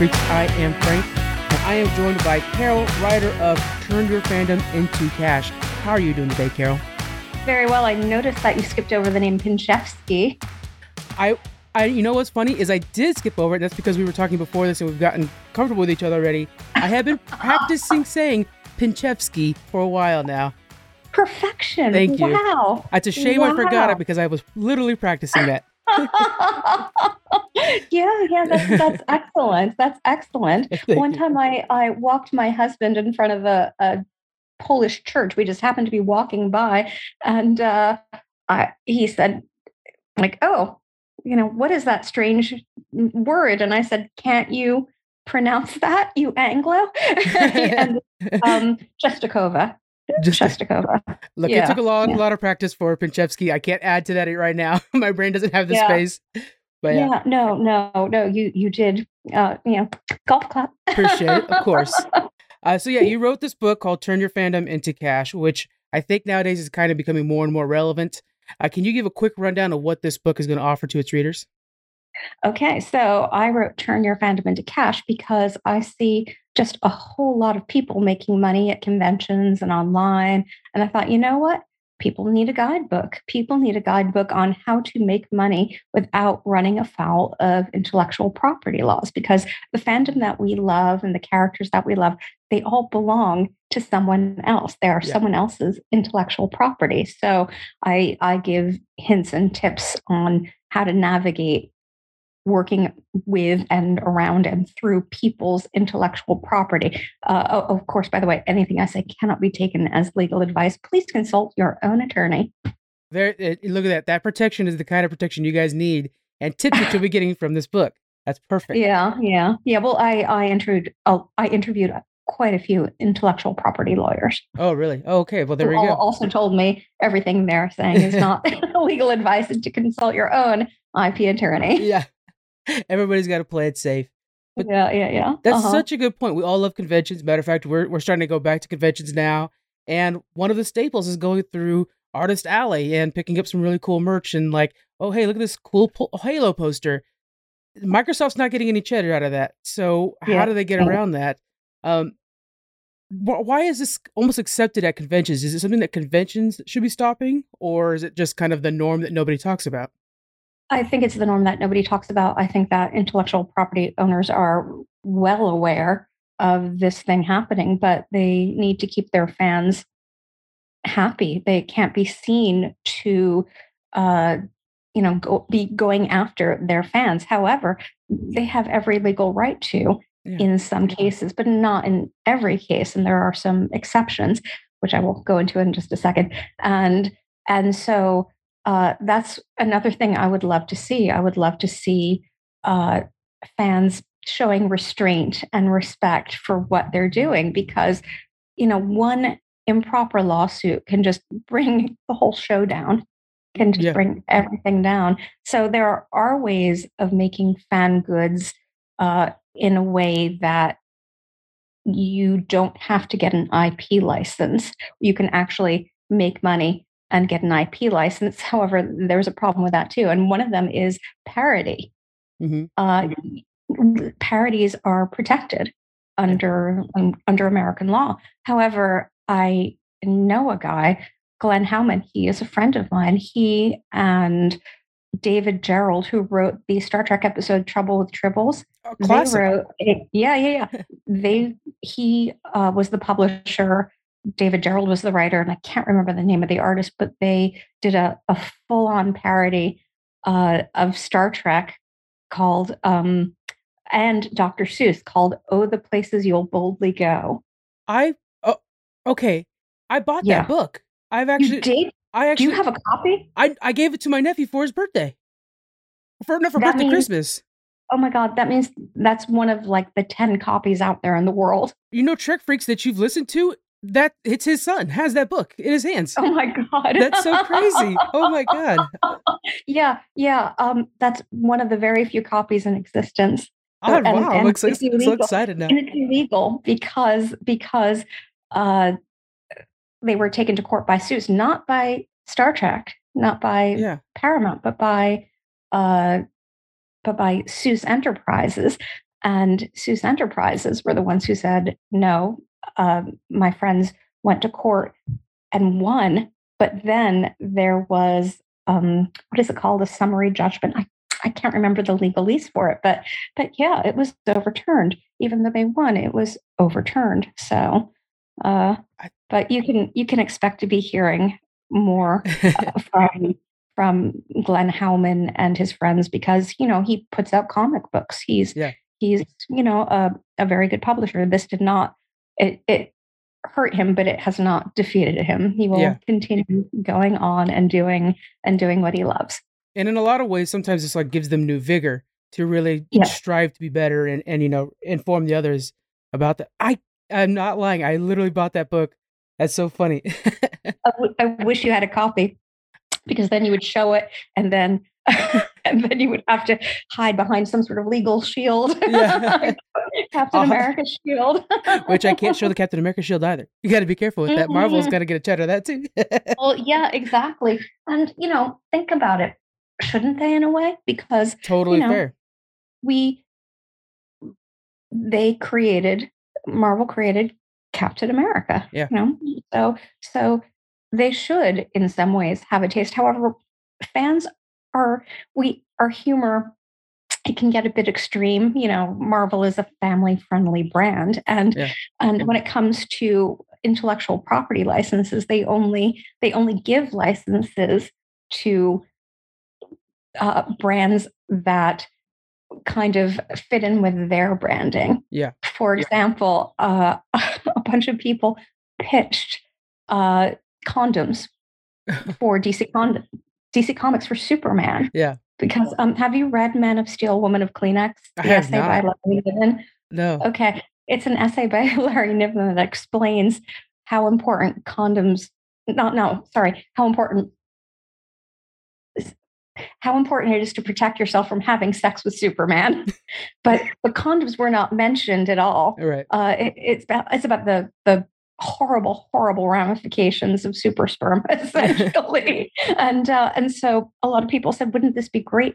Freaks. I am Frank, and I am joined by Carol, writer of Turn Your Fandom into Cash. How are you doing today, Carol? Very well. I noticed that you skipped over the name Pinchefsky. I, I, you know what's funny is I did skip over it. And that's because we were talking before this, and we've gotten comfortable with each other already. I have been practicing saying Pinchefsky for a while now. Perfection. Thank you. Wow. It's a shame I forgot it because I was literally practicing that. yeah, yeah, that's, that's excellent. That's excellent. One time I, I walked my husband in front of a, a Polish church. We just happened to be walking by, and uh, I, he said, like, oh, you know, what is that strange word? And I said, can't you pronounce that, you Anglo? and um, Shestakova. Just Shestakova. look, it took a long, yeah. lot of practice for Pinchefsky. I can't add to that right now. My brain doesn't have the Yeah. space. But yeah, Yeah, no, no, no. You you did. Uh, you know, golf clap. appreciate it, of course. Uh, so yeah, you wrote this book called "Turn Your Fandom into Cash," which I think nowadays is kind of becoming more and more relevant. Uh, can you give a quick rundown of what this book is going to offer to its readers? Okay, so I wrote Turn Your Fandom into Cash because I see just a whole lot of people making money at conventions and online. And I thought, you know what? People need a guidebook. People need a guidebook on how to make money without running afoul of intellectual property laws because the fandom that we love and the characters that we love, they all belong to someone else. They are Yeah. someone else's intellectual property. So I, I give hints and tips on how to navigate working with and around and through people's intellectual property. Uh, of course, by the way, anything I say cannot be taken as legal advice. Please consult your own attorney. There, look at that. That protection is the kind of protection you guys need, and tips that you'll be getting from this book. That's perfect. Yeah, yeah, yeah. Well, I I interviewed uh, I interviewed quite a few intellectual property lawyers. Oh, really? Oh, okay. Well, there we go. Also told me everything they're saying is not legal advice and to consult your own IP attorney. yeah, everybody's got to play it safe. But yeah, yeah, yeah. That's Uh-huh. such a good point. We all love conventions. Matter of fact, we're we're starting to go back to conventions now, and one of the staples is going through Artist Alley and picking up some really cool merch and like, oh hey, look at this cool po- Halo poster. Microsoft's not getting any cheddar out of that. So how do they get around that? Um, why is this almost accepted at conventions? Is it something that conventions should be stopping, or is it just kind of the norm that nobody talks about? I think it's the norm that nobody talks about. I think that intellectual property owners are well aware of this thing happening, but they need to keep their fans happy. They can't be seen to, uh, you know, go, be going after their fans. However, they have every legal right to Yeah. in some cases, but not in every case. And there are some exceptions, which I will go into in just a second. And and so uh, that's another thing I would love to see. I would love to see uh, fans showing restraint and respect for what they're doing because, you know, one improper lawsuit can just bring the whole show down, can just Yeah. bring everything down. So there are ways of making fan goods uh, in a way that you don't have to get an IP license. You can actually make money and get an IP license. However, there's a problem with that too. And one of them is parody. hmm Uh, parodies are protected under um, under American law. However, I know a guy, Glenn Hauman. He is a friend of mine. He and David Gerrold, who wrote the Star Trek episode "Trouble with Tribbles," classic. they wrote. Yeah, yeah, yeah. they he uh, was the publisher. David Gerrold was the writer, and I can't remember the name of the artist, but they did a, a full on parody uh, of Star Trek called um, and Dr. Seuss called "Oh, the Places You'll Boldly Go." I oh, okay. I bought Yeah. that book. I've actually you did? I Do you have a copy? I I gave it to my nephew for his birthday. For no, for That birthday means- Christmas. Oh my God, that means that's one of like the ten copies out there in the world. You know Trek freaks that you've listened to? That it's his son has that book in his hands. Oh my God, That's so crazy. Oh my god. yeah, yeah. Um, that's one of the very few copies in existence. Oh, and- wow, I'm and like so, excited now. and it's illegal because because uh, they were taken to court by Seuss, not by Star Trek, not by Yeah. Paramount, but by uh, but by Seuss Enterprises. And Seuss Enterprises were the ones who said, no, uh, my friends went to court and won. But then there was, um, what is it called? A summary judgment. I, I can't remember the legalese for it, but but yeah, it was overturned. Even though they won, it was overturned. So, uh, but you can you can expect to be hearing more uh, from from Glenn Hauman and his friends because you know he puts out comic books. He's yeah. he's you know a, a very good publisher. This did not it it hurt him, but it has not defeated him. He will Yeah. continue going on and doing and doing what he loves. And in a lot of ways, sometimes it's like gives them new vigor to really Yeah. strive to be better and, and you know inform the others about that. I I'm not lying. I literally bought that book. That's so funny. I, w- I wish you had a copy because then you would show it and then and then you would have to hide behind some sort of legal shield. Yeah. Captain. America's shield. Which I can't show the Captain America shield either. You got to be careful with that. Marvel's Mhm. got to get a of that too. well, yeah, exactly. And you know, think about it. Shouldn't they in a way? Because totally know, fair. we they created Marvel created Captain America. Yeah. You know? So so they should in some ways have a taste. However, fans are we our humor it can get a bit extreme. You know, Marvel is a family friendly brand. And Yeah. and when it comes to intellectual property licenses, they only they only give licenses to uh, brands that kind of fit in with their branding. Yeah. For example, uh, a bunch of people pitched uh, condoms for DC con- DC Comics for Superman. Yeah. Because um, have you read Men of Steel, Woman of Kleenex? I have essay by not. Larry Niven? No. Okay, it's an essay by Larry Niven that explains how important condoms. Not no, sorry, how important how important it is to protect yourself from having sex with Superman. but the condoms were not mentioned at all. All right. Uh, it, it's about it's about the the horrible, horrible ramifications of super sperm, essentially. and uh, and so a lot of people said, wouldn't this be great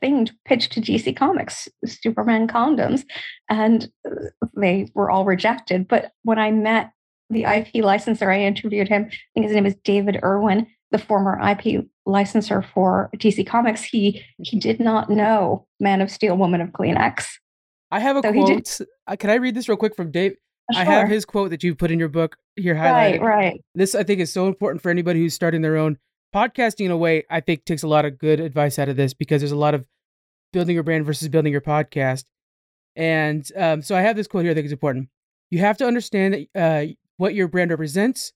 thing to pitch to DC Comics, Superman condoms? And uh, they were all rejected. But when I met the IP licensor, I interviewed him. I think his name is David Irwin, the former IP licensor for DC Comics. He he did not know Man of Steel, Woman of Kleenex. I have a So he did- quote. Uh, Can I read this real quick from Dave? I have his quote that you put in your book here highlighted. right, right. This I think is so important for anybody who's starting their own podcasting in a way. I think takes a lot of good advice out of this because there's a lot of building your brand versus building your podcast. And um, so I have this quote here I think is important. You have to understand uh, what your brand represents.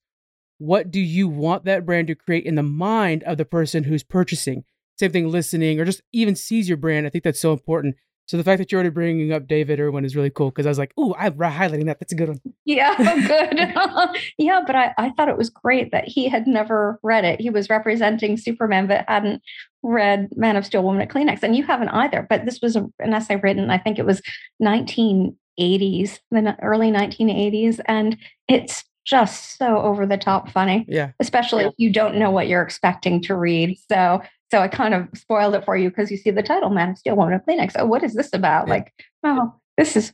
What do you want that brand to create in the mind of the person who's purchasing? Same thing, listening or just even sees your brand. I think that's so important. So the fact that you're already bringing up David Irwin is really cool because I was like, "Ooh, I'm highlighting that. That's a good one." Yeah, oh, good. yeah, but I, I thought it was great that he had never read it. He was representing Superman, but hadn't read Man of Steel, Woman at Kleenex. And you haven't either. But this was a, an essay written, I think it was 1980s, the early 1980s. And it's just so over the top funny, Yeah, especially if you don't know what you're expecting to read. So, so I kind of spoiled it for you because you see the title, Man of Steel, Woman of Kleenex. Oh, what is this about? Yeah. Like, oh, this is,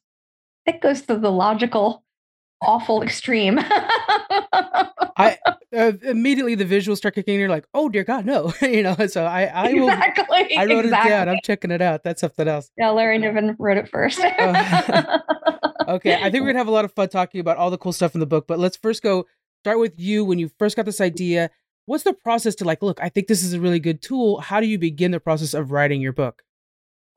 it goes to the logical awful extreme. I uh, immediately the visuals start kicking in. You're like, "Oh dear God, no!" you know. So I, I will. exactly. I wrote exactly. it down. I'm checking it out. That's something else. yeah, Larry Niven wrote it first. Oh. Okay, I think we're gonna have a lot of fun talking about all the cool stuff in the book. But let's first go start with you when you first got this idea. What's the process to like? Look, I think this is a really good tool. How do you begin the process of writing your book?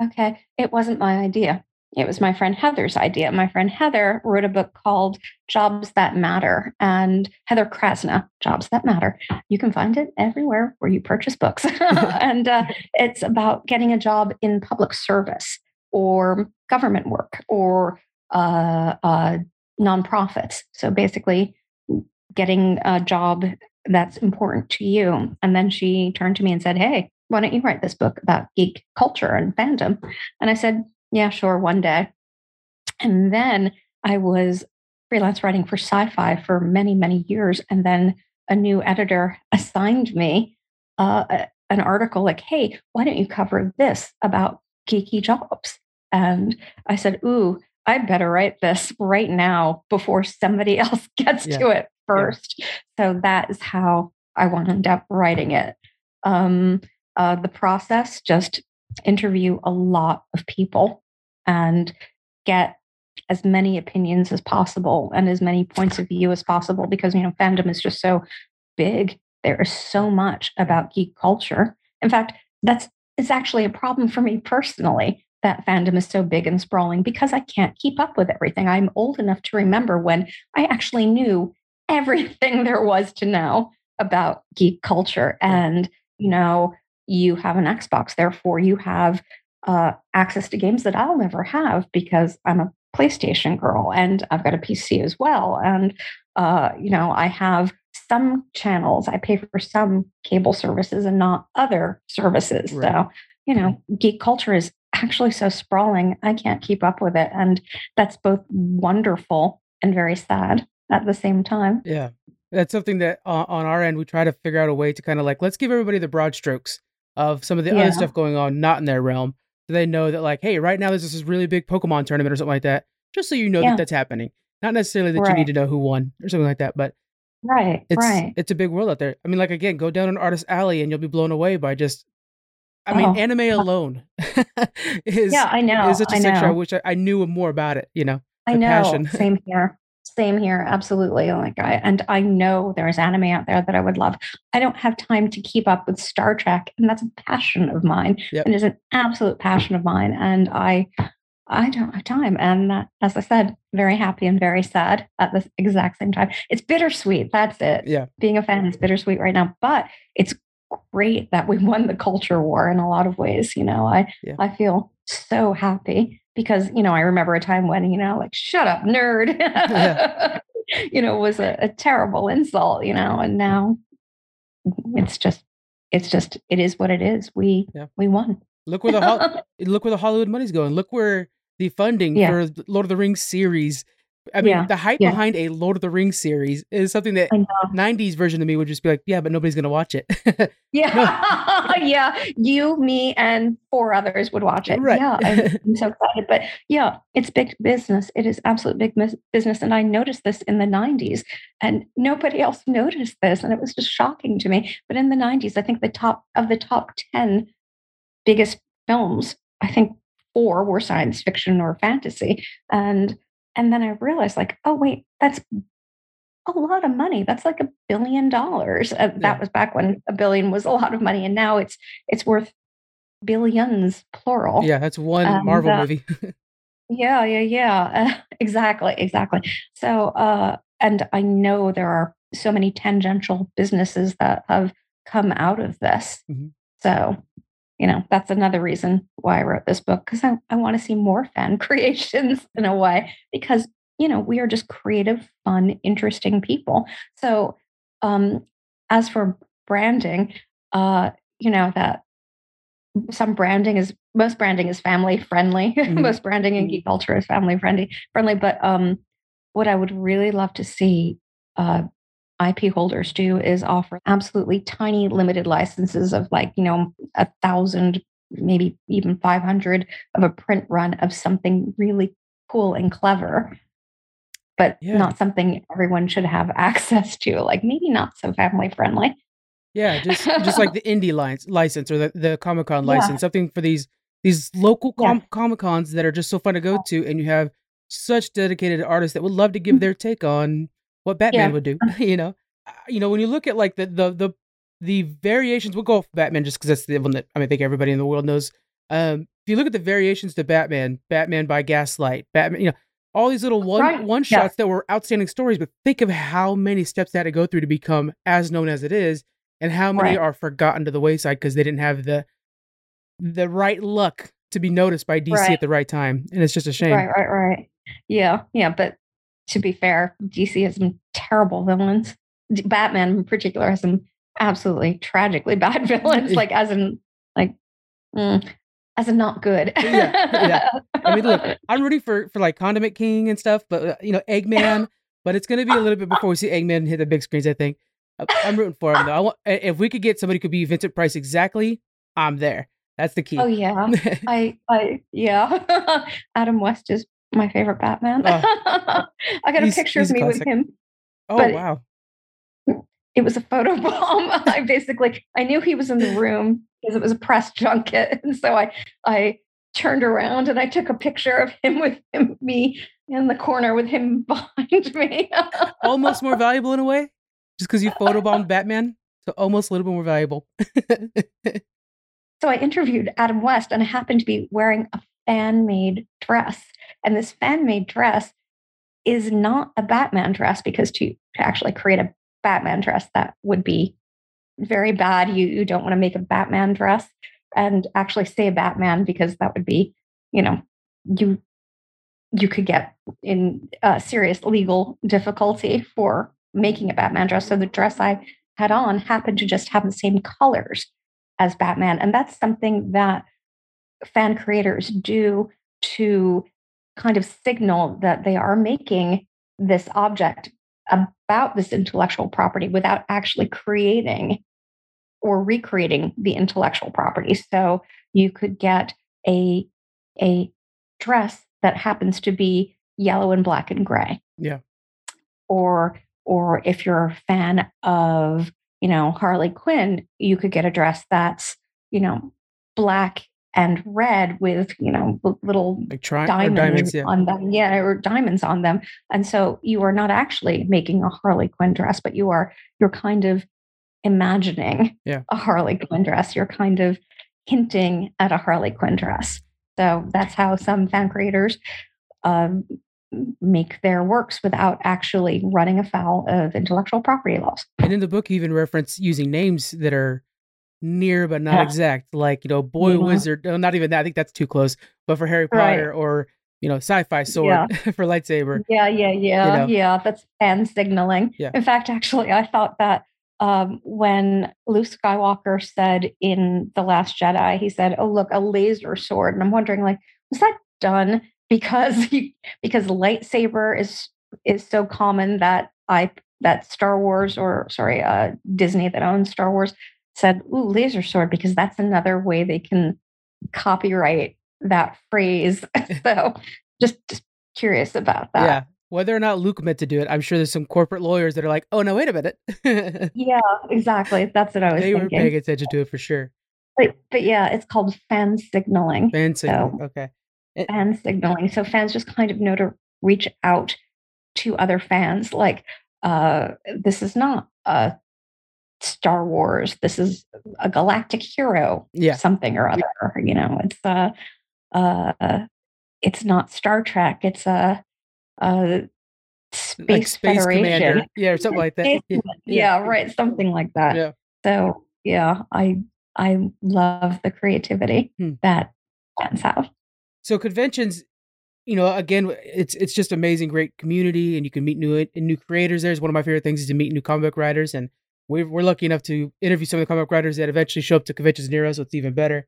okay, it wasn't my idea. It was my friend Heather's idea. My friend Heather wrote a book called Jobs That Matter, and Heather Krasna, Jobs That Matter. You can find it everywhere where you purchase books. and uh, it's about getting a job in public service or government work or uh, uh, nonprofits. So basically, getting a job that's important to you. And then she turned to me and said, Hey, why don't you write this book about geek culture and fandom? And I said, Yeah, sure, one day. And then I was freelance writing for sci fi for many, many years. And then a new editor assigned me uh, a- an article like, Hey, why don't you cover this about geeky jobs? And I said, Ooh, I better write this right now before somebody else gets Yeah. to it first. So that is how I wound up writing it. Um, uh, the process just interview a lot of people and get as many opinions as possible and as many points of view as possible because you know fandom is just so big there is so much about geek culture in fact that's it's actually a problem for me personally that fandom is so big and sprawling because i can't keep up with everything i'm old enough to remember when i actually knew everything there was to know about geek culture and you know you have an xbox therefore you have uh, access to games that I'll never have because I'm a PlayStation girl and I've got a PC as well. And, uh, you know, I have some channels, I pay for some cable services and not other services. Right. So, you know, geek culture is actually so sprawling, I can't keep up with it. And that's both wonderful and very sad at the same time. Yeah. That's something that uh, on our end, we try to figure out a way to kind of like, let's give everybody the broad strokes of some of the Yeah. other stuff going on, not in their realm. So they know that, like, hey, right now there's this really big Pokemon tournament or something like that, just so you know Yeah. that that's happening. Not necessarily that you need to know who won or something like that, but Right, it's right. it's a big world out there. I mean, like again, go down an artist alley and you'll be blown away by just. I mean, Oh. anime alone is Yeah, I know. is such a I sector I wish I, I knew more about it. You know, I know. passion. Same here. Same here. Absolutely. Like I and I know there's anime out there that I would love. I don't have time to keep up with Star Trek, and that's a passion of mine. Yep. It is an absolute passion of mine, and I I don't have time. And that, as I said, very happy and very sad at the exact same time. It's bittersweet. That's it. yeah, Being a fan is bittersweet right now, but it's great that we won the culture war in a lot of ways. You know, I Yeah. I feel so happy because you know I remember a time when you know like shut up nerd, you know was a, a terrible insult. You know, and now it's just it's just it is what it is. We Yeah. we won. look where the Hol- look where the Hollywood money's going. Look where the funding Yeah. for Lord of the Rings series. I mean, Yeah, the hype yeah. behind a Lord of the Rings series is something that '90s version of me would just be like, yeah, but nobody's gonna watch it. Yeah, yeah. You, me, and four others would watch it. Right. Yeah, I'm, I'm so excited. But yeah, it's big business. It is absolute big mis- business, and I noticed this in the '90s, and nobody else noticed this, and it was just shocking to me. But in the '90s, I think the top of the top ten biggest films, I think four were science fiction or fantasy, and and then I realized, like, oh wait, that's a lot of money. That's like a billion dollars. Uh, Yeah. That was back when a billion was a lot of money, and now it's it's worth billions, plural. yeah, that's one Marvel uh, movie. yeah, yeah, yeah. Uh, exactly, exactly. So, uh, and I know there are so many tangential businesses that have come out of this. Mhm. So, you know, that's another reason why I wrote this book because I, I want to see more fan creations in a way because, you know, we are just creative, fun, interesting people. So, um, as for branding, uh, you know, that some branding is most branding is family friendly. Mhm. most branding in geek culture is family friendly friendly. But um, what I would really love to see uh, IP holders do is offer absolutely tiny limited licenses of like, you know, a thousand, maybe even 500 of a print run of something really cool and clever, but Yeah. not something everyone should have access to. Like maybe not so family friendly. yeah, just just like the indie license or the, the Comic Con Yeah. license, something for these these local Yeah. Comic Cons that are just so fun to go to, and you have such dedicated artists that would love to give mm-hmm. their take on what Batman Yeah. would do. you know, Uh, you know when you look at like the the the the variations. We'll go off Batman just because that's the one that I mean, I think everybody in the world knows. Um, if you look at the variations to Batman, Batman by Gaslight, Batman, you know, all these little one Right. one Yeah. shots that were outstanding stories, but think of how many steps they had to go through to become as known as it is, and how many Right. are forgotten to the wayside because they didn't have the the right luck to be noticed by DC Right. at the right time, and it's just a shame. Right, right, right. Yeah, yeah. But to be fair, DC has some terrible villains. Batman, in particular, has some absolutely tragically bad villains. Like, as in, like, mm, as in not good. Yeah, yeah. I mean, look, I'm rooting for for like Condiment King and stuff, but uh, you know, Eggman. but it's gonna be a little bit before we see Eggman hit the big screens. I think I'm rooting for him though. I want, if we could get somebody who could be Vincent Price exactly, I'm there. That's the key. Oh yeah. I I yeah. Adam West is my favorite Batman. Oh. I got a picture of me with him. oh wow. Mm, it was a photo bomb. I basically I knew he was in the room because it was a press junket. And so I I turned around and I took a picture of him with him me in the corner with him behind me. Almost more valuable in a way, just because you photobombed Batman. So almost a little bit more valuable. So I interviewed Adam West and I happened to be wearing a fan made dress. And this fan made dress is not a Batman dress because to, to actually create a Batman dress, that would be very bad. You, you don't want to make a Batman dress and actually say Batman because that would be, you know, you you could get in uh, serious legal difficulty for making a Batman dress. So the dress I had on happened to just have the same colors as Batman. And that's something that fan creators do to kind of signal that they are making this object about this intellectual property without actually creating or recreating the intellectual property. So you could get a a dress that happens to be yellow and black and gray. Yeah. Or or if you're a fan of you know, Harley Quinn, you could get a dress that's, you know, black and red with, you know, little like tri- diamonds, diamonds. Yeah. on them. Yeah, or diamonds on them. And so you are not actually making a Harley Quinn dress, but you are you're kind of imagining Yeah. a Harley Quinn dress. You're kind of hinting at a Harley Quinn dress. So that's how some fan creators um, make their works without actually running afoul of intellectual property laws. And in the book, you even reference using names that are near but not Yeah. exact, like you know, boy Yeah. wizard. Oh, not even that. I think that's too close. But for Harry Right. Potter or you know, sci-fi sword for lightsaber. Yeah, yeah, yeah, know? yeah. That's fan signaling. Yeah. In fact, actually, I thought that um, when Luke Skywalker said in The Last Jedi, he said, "Oh, look, a laser sword," and I'm wondering, like, was that done because you, because lightsaber is is so common that I that Star Wars or sorry, uh, Disney that owns Star Wars said, "Ooh, laser sword," because that's another way they can copyright that phrase. so, just just curious about that. Yeah. Whether or not Luke meant to do it, I'm sure there's some corporate lawyers that are like, "Oh no, wait a minute." Yeah, exactly. That's what I was they were paying attention to it for sure. But, but yeah, it's called fan signaling. Fan signaling. So- Okay. Fan signaling. So fans just kind of know to reach out to other fans. Like, uh, this is not a Star Wars. This is a galactic hero. Yeah. Something or other. You know, it's uh, uh, it's not Star Trek. It's a, a space, like Space Federation. Commander. Yeah, or something like that. Yeah. Yeah, right. Something like that. Yeah. So yeah, I I love the creativity Hmm. that fans have. So conventions, you know, again, it's it's just amazing, great community, and you can meet new new creators. There's one of my favorite things is to meet new comic book writers, and we're we're lucky enough to interview some of the comic writers that eventually show up to conventions near us, so it's even better.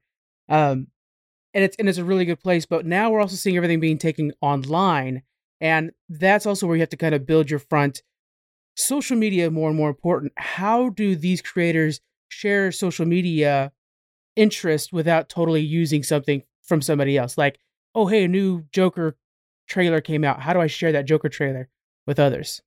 Um, and it's and it's a really good place. But now we're also seeing everything being taken online, and that's also where you have to kind of build your front. Social media more and more important. How do these creators share social media interest without totally using something from somebody else? Like, oh hey, a new Joker trailer came out. How do I share that Joker trailer with others?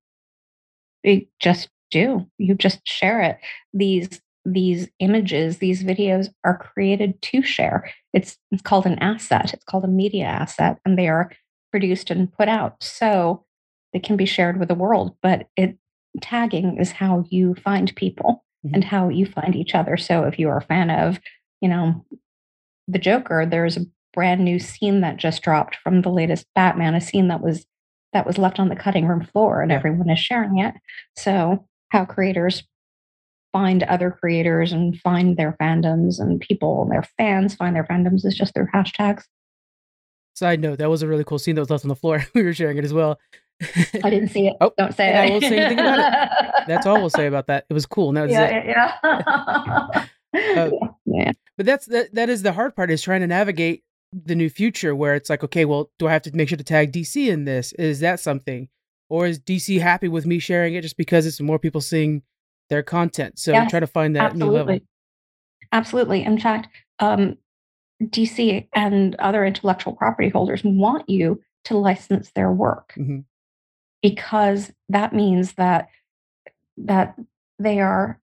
You just do. You just share it. These these images, these videos are created to share. It's it's called an asset. It's called a media asset, and they are produced and put out so they can be shared with the world. But it tagging is how you find people Mhm. and how you find each other. So if you are a fan of, you know, the Joker, there's a brand new scene that just dropped from the latest Batman, a scene that was that was left on the cutting room floor and everyone is sharing it. So how creators find other creators and find their fandoms and people, and their fans find their fandoms is just through hashtags. Side note, that was a really cool scene that was left on the floor. we were sharing it as well. I didn't see it. Oh, Don't say and I it. won't say anything about it. That's all we'll say about that. It was cool. and that was yeah, yeah, yeah. Uh, yeah. But that's that that is the hard part is trying to navigate the new future where it's like, okay, well, do I have to make sure to tag DC in this? Is that something? Or is DC happy with me sharing it just because it's more people seeing their content? So Yes, try to find that new level. Absolutely. Absolutely. In fact, um, DC and other intellectual property holders want you to license their work hmm because that means that that they are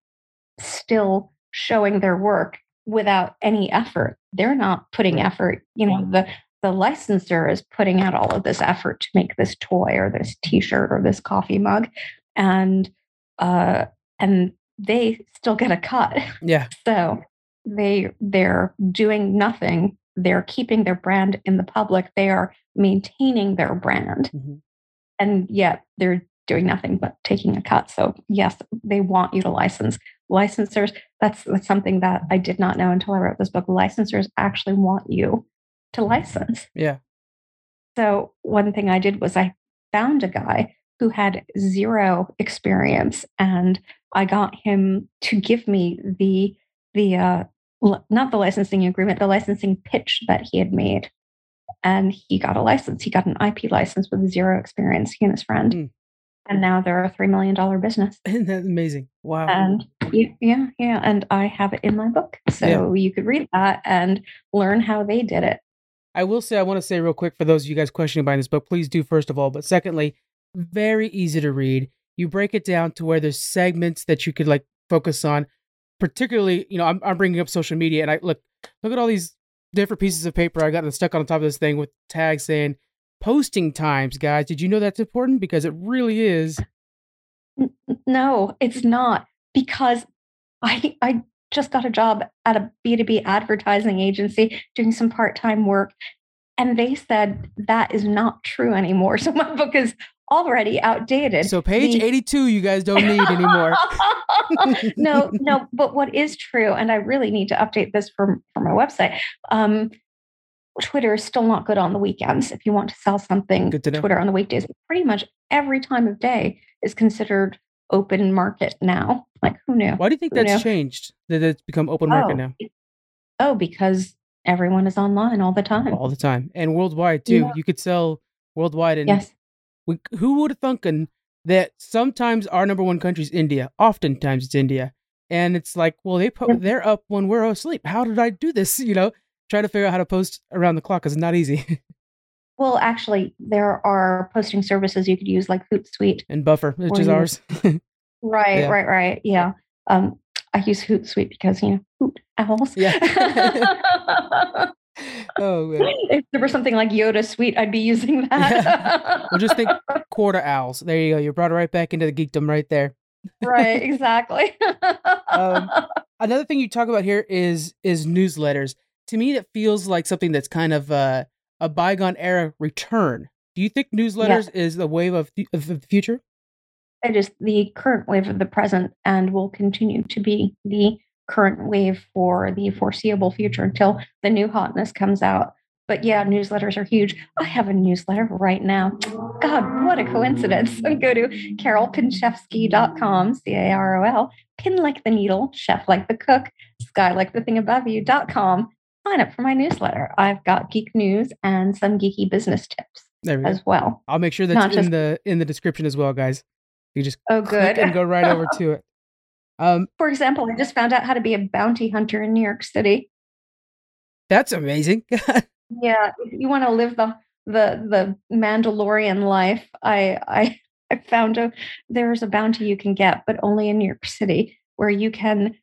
still showing their work without any effort. They're not putting effort. You know, the the licensor is putting out all of this effort to make this toy or this T-shirt or this coffee mug, and uh, and they still get a cut. Yeah. So they they're doing nothing. They're keeping their brand in the public. They are maintaining their brand, hmm and yet they're doing nothing but taking a cut. So yes, they want you to license. Licensors, that's, that's something that I did not know until I wrote this book. Licensors actually want you to license. Yeah. So one thing I did was I found a guy who had zero experience, and I got him to give me the the uh, l- not the licensing agreement, the licensing pitch that he had made, and he got a license. He got an IP license with zero experience. He and his friend, Mm. and now they're a three million dollar business. Isn't that amazing? Wow. And yeah, yeah, and I have it in my book, so you could read that and learn how they did it. I will say, I want to say real quick for those of you guys questioning buying this book, please do first of all. But secondly, very easy to read. You break it down to where there's segments that you could like focus on. Particularly, you know, I'm, I'm bringing up social media, and I look look at all these different pieces of paper I got stuck on top of this thing with tags saying posting times, guys. Did you know that's important? Because it really is. No, it's not because I I just got a job at a B2B advertising agency doing some part-time work and they said that is not true anymore. So my book is already outdated. So page The- 82, you guys don't need anymore. no, no, but what is true, and I really need to update this for, for my website. Um, Twitter is still not good on the weekends. If you want to sell something, Good to. Twitter on the weekdays, pretty much every time of day is considered open market now. Like who knew? Why do you think Who that's knew? changed? That it's become open market Oh, now Oh, because everyone is online all the time. all the time and worldwide too. Yeah. You could sell worldwide and Yes. we, who would have thunken that sometimes our number one country is India, oftentimes it's India, and it's like, well, they po- Yep. they're up when we're asleep. How did I do this? You know, trying to figure out how to post around the clock is not easy. Well, actually, there are posting services you could use like Hootsuite. and Buffer, which is you- ours. Right, Yeah. right, right. Yeah. Um, I use Hootsuite because you know hoot owls. Yeah. oh man. if there was something like Yoda Suite, I'd be using that. Well, just think quarter owls. There you go. You brought it right back into the geekdom right there. right, exactly. Um, Another thing you talk about here is is newsletters. To me, it feels like something that's kind of uh, a bygone era return. Do you think newsletters is the wave of the, of the future? it is the current wave of the present and will continue to be the current wave for the foreseeable future until the new hotness comes out. But yeah, newsletters are huge. I have a newsletter right now. God, what a coincidence. Go to carolpinchefsky.com, C A R O L, pin like the needle, chef like the cook, sky like the thing above you.com. Sign up for my newsletter. I've got geek news and some geeky business tips There we go. as well. I'll make sure that's not in just- the in the description as well, guys. You just Oh, click good. and go right over to it. Um, For example, I just found out how to be a bounty hunter in New York City. that's amazing. Yeah, if you want to live the the the Mandalorian life, I I I found a there's a bounty you can get, but only in New York City, where you can,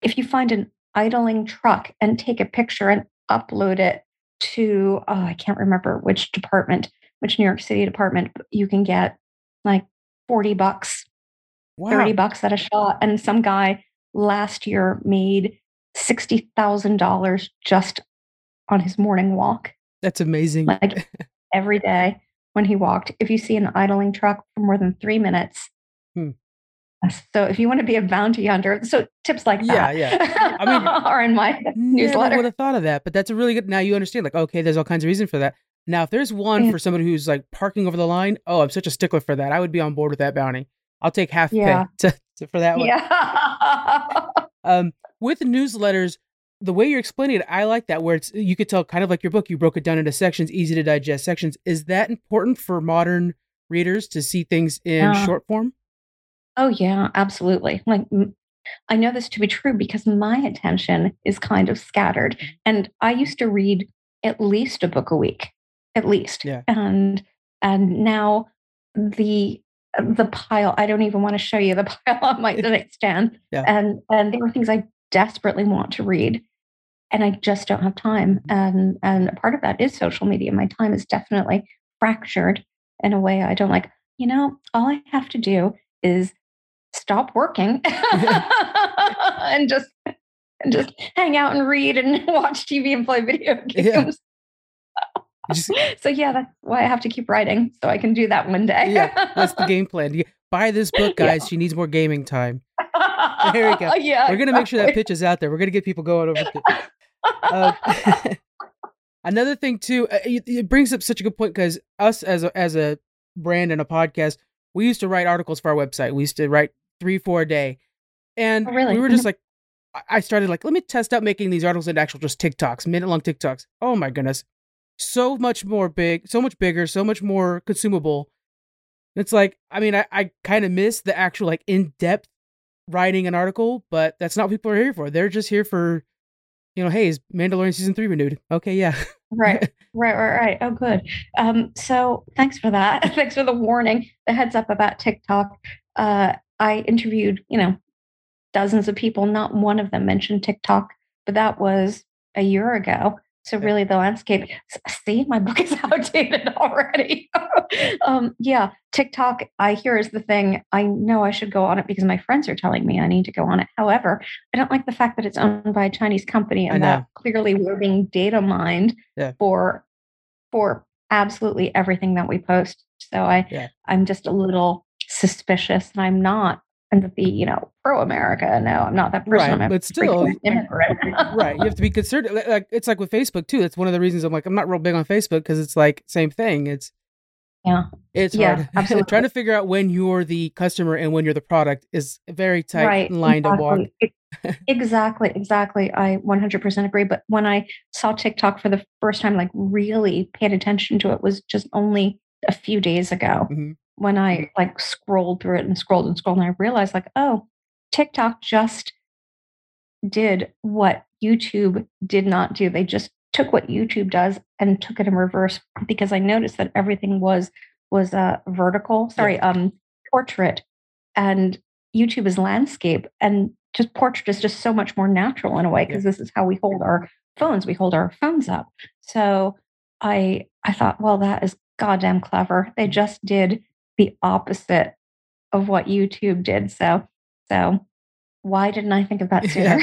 if you find an idling truck and take a picture and upload it to oh I can't remember which department, which New York City department, you can get like forty bucks wow. 30 bucks at a shot. And some guy last year made $60,000 just on his morning walk, That's amazing. like every day when he walked. If you see an idling truck for more than three minutes, Hmm. So if you want to be a bounty hunter, so tips like Yeah, that yeah. I mean, are in my newsletter. would have thought of that, but that's a really good. Now you understand, like, okay, there's all kinds of reason for that. Now, if there's one Yeah. for somebody who's like parking over the line, oh, I'm such a stickler for that. I would be on board with that bounty. I'll take half Yeah. pay to, to- for that one. Yeah. Um, with newsletters, the way you're explaining it, I like that. Where it's you could tell, kind of like your book, you broke it down into sections, easy to digest sections. Is that important for modern readers to see things in Yeah. short form? Oh yeah, absolutely. Like I know this to be true because my attention is kind of scattered. Mm-hmm. And I used to read at least a book a week, at least. Yeah. And and now the the pile, I don't even want to show you the pile on my nightstand. Yeah. And and there are things I desperately want to read. And I just don't have time. Mhm. And and a part of that is social media. My time is definitely fractured in a way I don't like. You know, all I have to do is stop working and just and just hang out and read and watch TV and play video games. You just- So yeah, that's why I have to keep writing so I can do that one day. yeah, that's the game plan. You- Buy this book, Yeah. guys. She needs more gaming time. There we go. Yeah, We're gonna make sure that pitch is out there. We're gonna get people going over. To, uh, another thing too, uh, it, it brings up such a good point because us as a, as a brand and a podcast, we used to write articles for our website. We used to write three, four a day, and Oh, really? we were mm-hmm. just like, I- I started like, let me test out making these articles into actual just TikToks, minute long TikToks. Oh my goodness, so much more big, so much bigger, so much more consumable. It's like, I mean, I, I kind of miss the actual like in depth writing an article, but that's not what people are here for. They're just here for, you know, hey, is Mandalorian season three renewed? Okay, yeah. right, right, right, right. Oh, good. Um, so thanks for that. thanks for the warning, the heads up about TikTok. Uh, I interviewed, you know, dozens of people. Not one of them mentioned TikTok, but that was a year ago. So really, the landscape. See, my book is outdated already. um, yeah, TikTok. I hear is the thing. I know I should go on it because my friends are telling me I need to go on it. However, I don't like the fact that it's owned by a Chinese company and that clearly we're being data mined Yeah. for for absolutely everything that we post. So I Yeah. I'm just a little suspicious, and I'm not and to be you know pro America. No, I'm not that person. Right, but still, immigrant. right. You have to be concerned. Like, it's like with Facebook too. That's one of the reasons I'm like I'm not real big on Facebook because it's like same thing. It's Yeah. it's Yeah, hard. absolutely. Trying to figure out when you're the customer and when you're the product is a very tight right line to walk. exactly. It- exactly exactly i 100% agree but when i saw tiktok for the first time like really paid attention to it was just only a few days ago Mhm. When i like scrolled through it and scrolled and scrolled and i realized like oh tiktok just did what youtube did not do. They just took what youtube does and took it in reverse because i noticed that everything was was uh vertical sorry um portrait and youtube is landscape and just portrait is just so much more natural in a way because this is how we hold our phones. We hold our phones up. So i i thought well that is goddamn clever. They just did the opposite of what youtube did so so why didn't i think of that sooner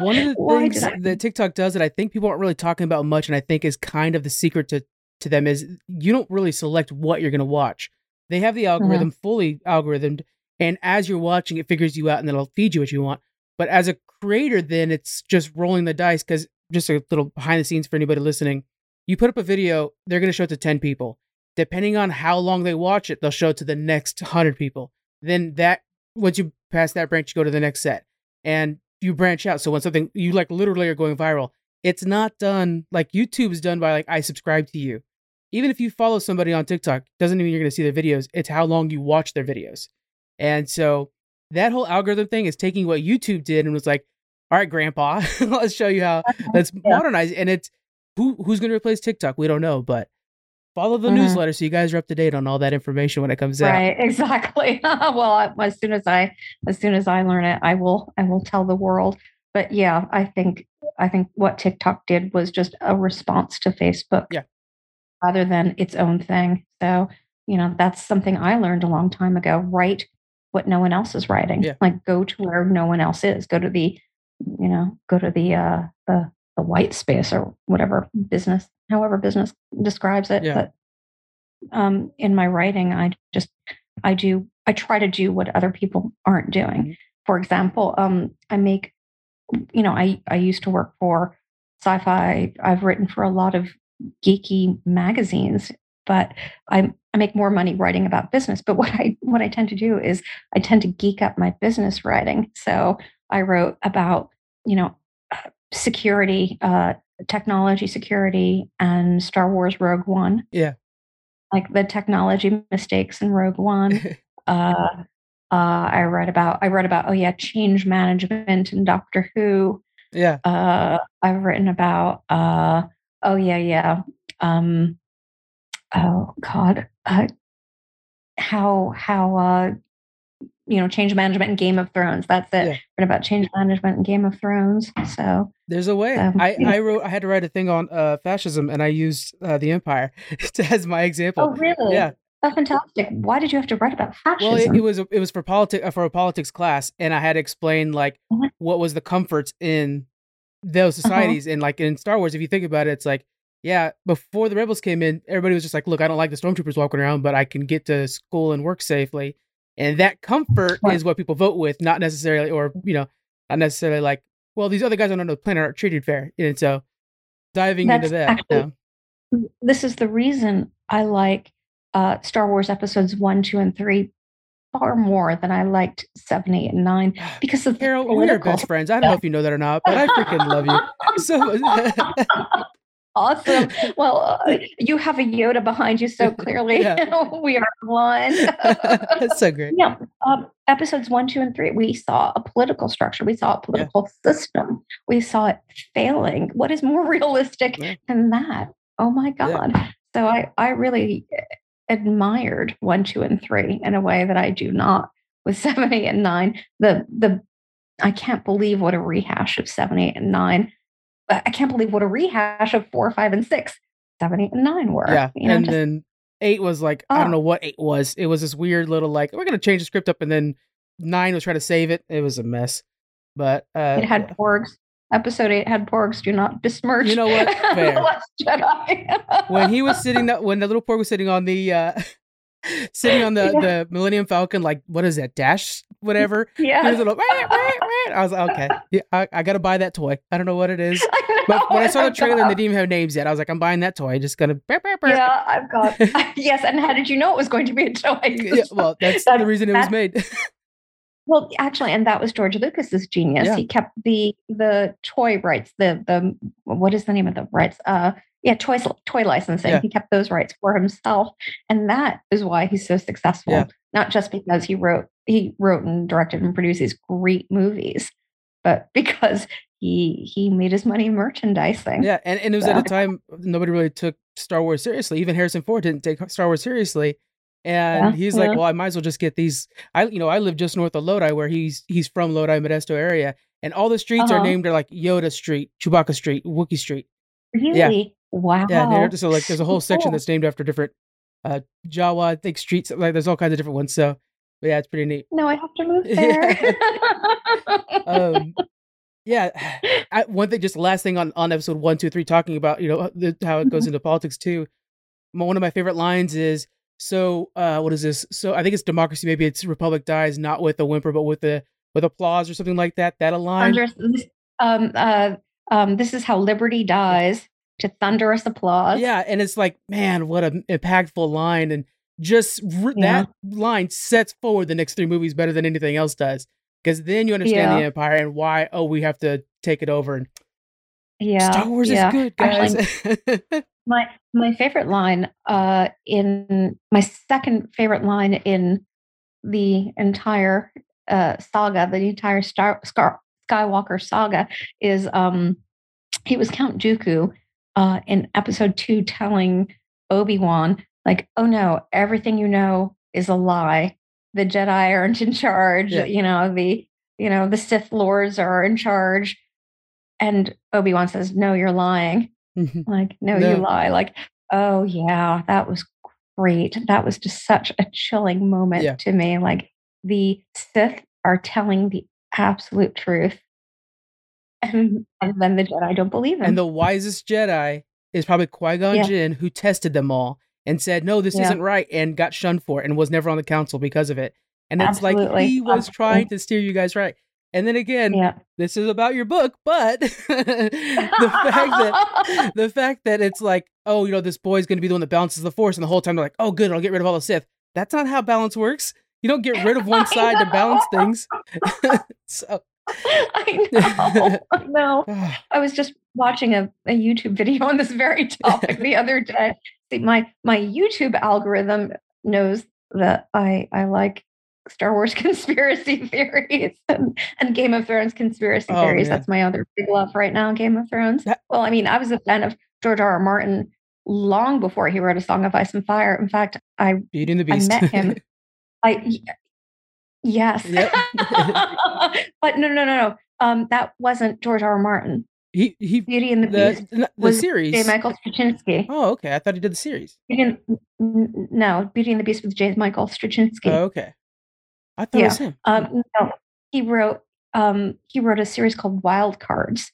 One of the Why things I- that TikTok does that I think people aren't really talking about much, and I think is kind of the secret to to them is you don't really select what you're going to watch. They have the mm-hmm. algorithm fully algorithmed, and as you're watching, it figures you out and then it'll feed you what you want. But as a creator, then it's just rolling the dice because just a little behind the scenes for anybody listening. You put up a video, they're going to show it to 10 people. Depending on how long they watch it, they'll show it to the next 100 people. Then that, once you pass that branch, you go to the next set and you branch out. So when something, you like literally are going viral, it's not done like YouTube is done by like, I subscribe to you. Even if you follow somebody on TikTok, doesn't mean you're going to see their videos. It's how long you watch their videos. And so that whole algorithm thing is taking what YouTube did and was like, all right, grandpa, let's show you how let's Yeah. modernize. And it's who who's going to replace TikTok? We don't know, but follow the Mhm. newsletter so you guys are up to date on all that information when it comes out. right exactly well as soon as i as soon as i learn it i will i will tell the world but yeah i think i think what tiktok did was just a response to facebook Yeah. rather than its own thing so you know that's something i learned a long time ago write what no one else is writing Yeah. like go to where no one else is go to the you know go to the uh the the white space or whatever business however business describes it Yeah. but um in my writing i just i do i try to do what other people aren't doing. Mhm. for example um i make you know i i used to work for sci-fi. I've written for a lot of geeky magazines but i i make more money writing about business. But what i what i tend to do is i tend to geek up my business writing. So i wrote about you know security uh technology security and star wars rogue one Yeah. like the technology mistakes in rogue one uh Uh, I read about I read about oh yeah, change management in Doctor Who. Yeah. Uh, I've written about uh, oh yeah yeah um, oh god uh, how how uh, you know change management and Game of Thrones. That's it. Yeah. Read about change management and Game of Thrones. So There's a way. Um, I. I wrote. I had to write a thing on uh, fascism, and I used uh, the Empire as my example. oh really? Yeah. Oh, fantastic! Why did you have to write about fascism? Well, it, it was it was for politics for a politics class, and I had to explain like what was the comforts in those Uh-huh. societies, and like in Star Wars, if you think about it, it's like yeah, before the rebels came in, everybody was just like, look, I don't like the stormtroopers walking around, but I can get to school and work safely, and that comfort Right. is what people vote with, not necessarily, or you know, not necessarily like, well, these other guys on another planet aren't treated fair, and so diving into that, actually- yeah. this is the reason I like uh, Star Wars episodes one, two, and three far more than I liked seven, eight, and nine because of the Carol, we are best friends. I don't know if you know that or not, but I freaking love you. So awesome. Well, uh, you have a Yoda behind you so clearly. Yeah. we are one. that's so great. yeah. Um, episodes one, two, and three, we saw a political structure. We saw a political system. We saw it failing. What is more realistic Yeah. than that? Oh my Yeah. God. So I, I really admired one, two, and three in a way that I do not with seven, eight, and nine. The the I can't believe what a rehash of seven, eight, and nine. I can't believe what a rehash of four, five, and six, seven, eight, and nine were. Yeah, You know, and just- then eight was like I Oh. don't know what eight was. It was this weird little like we're gonna change the script up, and then nine was trying to save it. It was a mess, but uh, it had porgs. Episode eight had porgs. Do not besmirch. You know what? The Last Jedi. when he was sitting that when the little porg was sitting on the uh sitting on the Yeah. the Millennium Falcon, like what is that dash whatever? Was a little, "Wah, wah, wah." I was like, okay, yeah, I, I gotta buy that toy. I don't know what it is, I but when I know, saw the trailer and they didn't even have names yet, I was like, I'm buying that toy. I Just burp, burp. yeah, I've got yes. And how did you know it was going to be a toy? Yeah, well, that's That- the reason it was made. Well, actually, and that was George Lucas's genius. Yeah. He kept the the toy rights. The the what is the name of the rights? Uh, yeah, toy toy licensing. Yeah. He kept those rights for himself, and that is why he's so successful. Yeah. Not just because he wrote he wrote and directed and produced these great movies, but because he he made his money merchandising. Yeah, and, and it was at a time nobody really took Star Wars seriously. Even Harrison Ford didn't take Star Wars seriously. And Yeah, he's yeah. like, Well, I might as well just get these I you know, I live just north of Lodi where he's he's from Lodi, Modesto area. And all the streets are Uh-huh. named are like Yoda Street, Chewbacca Street, Wookie Street. Really? Wow. Yeah, so like there's a whole section that's named after different uh Jawa, I think streets like there's all kinds of different ones. So but yeah, it's pretty neat. No, I have to move Yeah. there. Um yeah, I, one thing, just last thing on, on episode one, two, three, talking about you know the, how it goes Mhm. into politics too. My- One of my favorite lines is so. uh What is this? So I think it's democracy. Maybe it's republic dies not with a whimper, but with a with applause or something like that. That a line. Um, uh, um, this is how liberty dies to thunderous applause. Yeah, and it's like, man, what an impactful line, and just r- Yeah. that line sets forward the next three movies better than anything else does. Because then you understand the empire and why. Oh, we have to take it over. And yeah. Star Wars yeah. is good, guys. Actually, my my favorite line, uh, in my second favorite line in the entire uh saga, the entire Star Scar, Skywalker saga, is um, he was Count Dooku, uh, in Episode Two, telling Obi Wan like, "Oh no, everything you know is a lie. The Jedi aren't in charge. Yeah. You know the you know the Sith lords are in charge." And Obi Wan says, "No, you're lying." Like, no, No. you lie. Like, oh yeah, that was great. That was just such a chilling moment Yeah. to me. Like the Sith are telling the absolute truth. And, and then the Jedi don't believe him. and the wisest Jedi is probably Qui Gon Yeah. Jinn, who tested them all and said, "No, this Yeah. isn't right," and got shunned for it, and was never on the council because of it. And it's like he was Absolutely. trying to steer you guys right. And then again, yeah. this is about your book, but the fact that the fact that it's like, oh, you know, this boy's going to be the one that balances the force, and the whole time they're like, oh, good, I'll get rid of all the Sith. That's not how balance works. You don't get rid of one side to balance things. so, I know. I know. Ah. I was just watching a, a YouTube video on this very topic the other day. See, my my YouTube algorithm knows that I I like Star Wars conspiracy theories and, and Game of Thrones conspiracy Oh, theories. man. That's my other big love right now, Game of Thrones. That- well, I mean, I was a fan of George R. R. Martin long before he wrote A Song of Ice and Fire. In fact, I Beauty and the I met him. I yes, Yep. but no, no, no, no. Um, that wasn't George R. R. Martin. he he Beauty and the, the Beast the, series. J. Michael Straczynski. Oh, okay. I thought he did the series. N- n- no, Beauty and the Beast with J. Michael Straczynski. Oh, okay. I thought it was him. Um, no, he wrote um, he wrote a series called Wild Cards.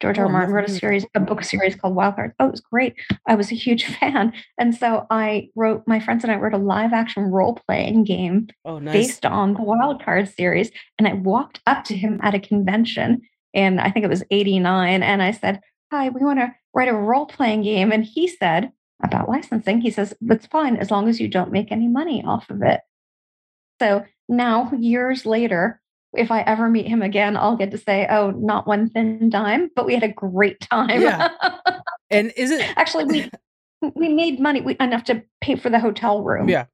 George Oh, R. Martin wrote a series, a book series called Wild Cards. Oh, it was great. I was a huge fan, and so I wrote. My friends and I wrote a live action role playing game Oh, nice. based on the Wild Card series. And I walked up to him at a convention, and I think it was '89, and I said, "Hi, we want to write a role playing game." And he said about licensing, he says, "That's fine as long as you don't make any money off of it." So now, years later, if I ever meet him again, I'll get to say, "Oh, not one thin dime," but we had a great time. Yeah. And is it? Actually, we we made money we, enough to pay for the hotel room Yeah.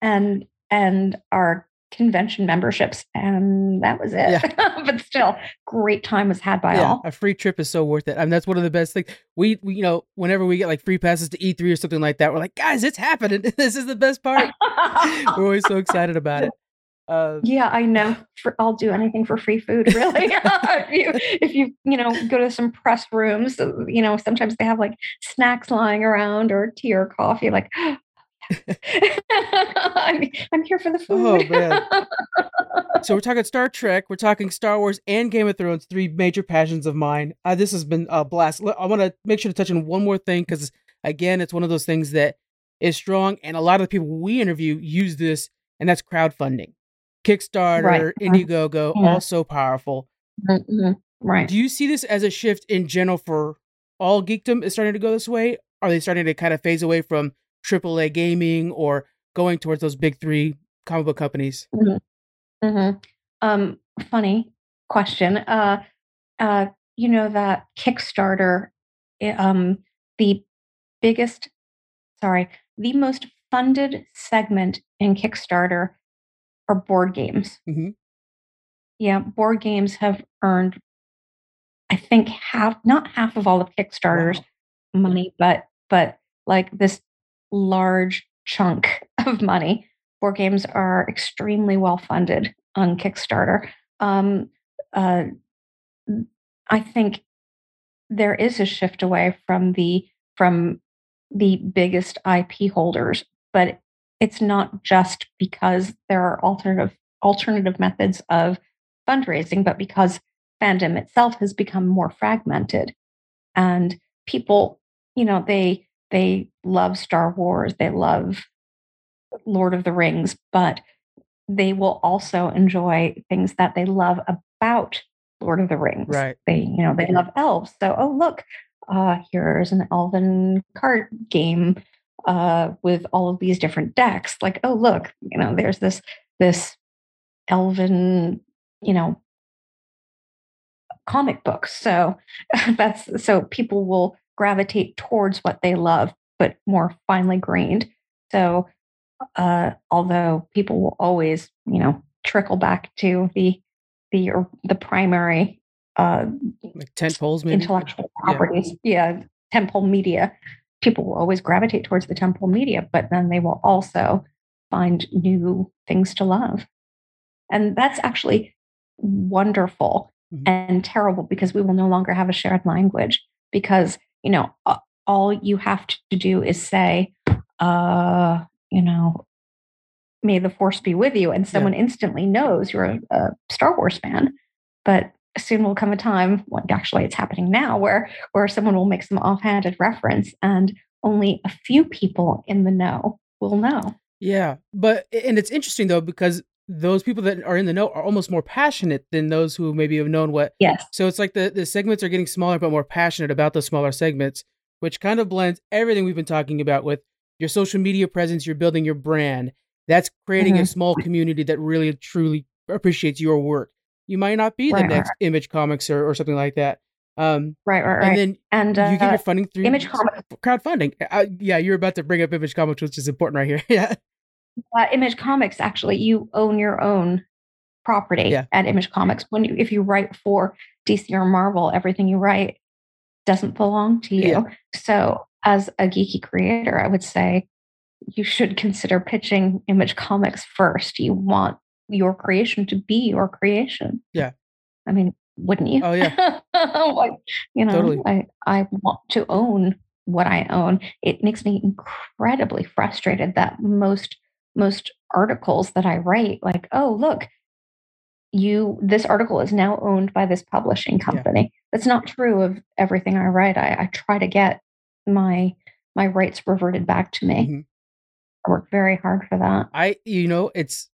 and and our convention memberships, and that was it. Yeah. but still, great time was had by yeah, all. a free trip is so worth it. I mean, that's one of the best things. We, we, you know, whenever we get like free passes to E3 or something like that, we're like, guys, it's happening. this is the best part. we're always so excited about it. Uh, Yeah, I know. For, I'll do anything for free food, really. if you, if you, you know, go to some press rooms, uh, you know, sometimes they have like snacks lying around or tea or coffee. Like, I'm, I'm here for the food. Oh, food. man. so we're talking Star Trek, we're talking Star Wars and Game of Thrones, three major passions of mine. Uh, this has been a blast. I want to make sure to touch on one more thing because, again, it's one of those things that is strong, and a lot of the people we interview use this, and that's crowdfunding. Kickstarter, Right. Indiegogo, Yeah. all so powerful. Mhm. Right. Do you see this as a shift in general for all geekdom is starting to go this way? Are they starting to kind of phase away from AAA gaming or going towards those big three comic book companies? hmm Um, funny question. Uh, uh, you know that Kickstarter, um, the biggest, sorry, the most funded segment in Kickstarter are board games. Mhm. Yeah, board games have earned, I think half, not half of all the Kickstarter's Wow. money, but but like this large chunk of money. Board games are extremely well funded on Kickstarter. Um, uh, I think there is a shift away from the from the biggest IP holders, but it's not just because there are alternative alternative methods of fundraising, but because fandom itself has become more fragmented. And people you know they they love star wars they love lord of the rings but they will also enjoy things that they love about lord of the rings. Right. they you know they love elves. So oh look uh here's an elven card game uh with all of these different decks like oh look you know there's this this elven you know comic book. so that's so people will gravitate towards what they love but more finely grained so uh although people will always you know trickle back to the the or the primary uh Like tent poles, maybe. intellectual Yeah. properties yeah temple media people will always gravitate towards the temple media but then they will also find new things to love and that's actually wonderful Mhm. and terrible because we will no longer have a shared language because you know all you have to do is say uh you know may the force be with you and someone instantly knows you're a, a star wars fan but soon will come a time well, actually it's happening now where where someone will make some offhanded reference and only a few people in the know will know Yeah, but and it's interesting though because those people that are in the know are almost more passionate than those who maybe have known what. yes So it's like the the segments are getting smaller but more passionate about those smaller segments, which kind of blends everything we've been talking about with your social media presence, you're building your brand. That's creating a Mhm. small community that really truly appreciates your work. You might not be the Right, right, next Image Comics or, or something like that. Um, right right and right then and, you get uh, your funding through image comics crowdfunding. Uh, yeah, you're about to bring up Image Comics, which is important right here. yeah. Uh, Image Comics, actually, you own your own property Yeah. at Image Comics. When you, if you write for DC or Marvel, everything you write doesn't belong to you. Yeah. So, as a geeky creator, I would say you should consider pitching Image Comics first. You want your creation to be your creation. Yeah. I mean, wouldn't you? Oh, yeah. like, you know, Totally. I I want to own what I own. It makes me incredibly frustrated that most most articles that I write, like, oh look, you this article is now owned by this publishing company. That's not true of everything I write. I, I try to get my my rights reverted back to me. Mhm. I work very hard for that. I, you know, it's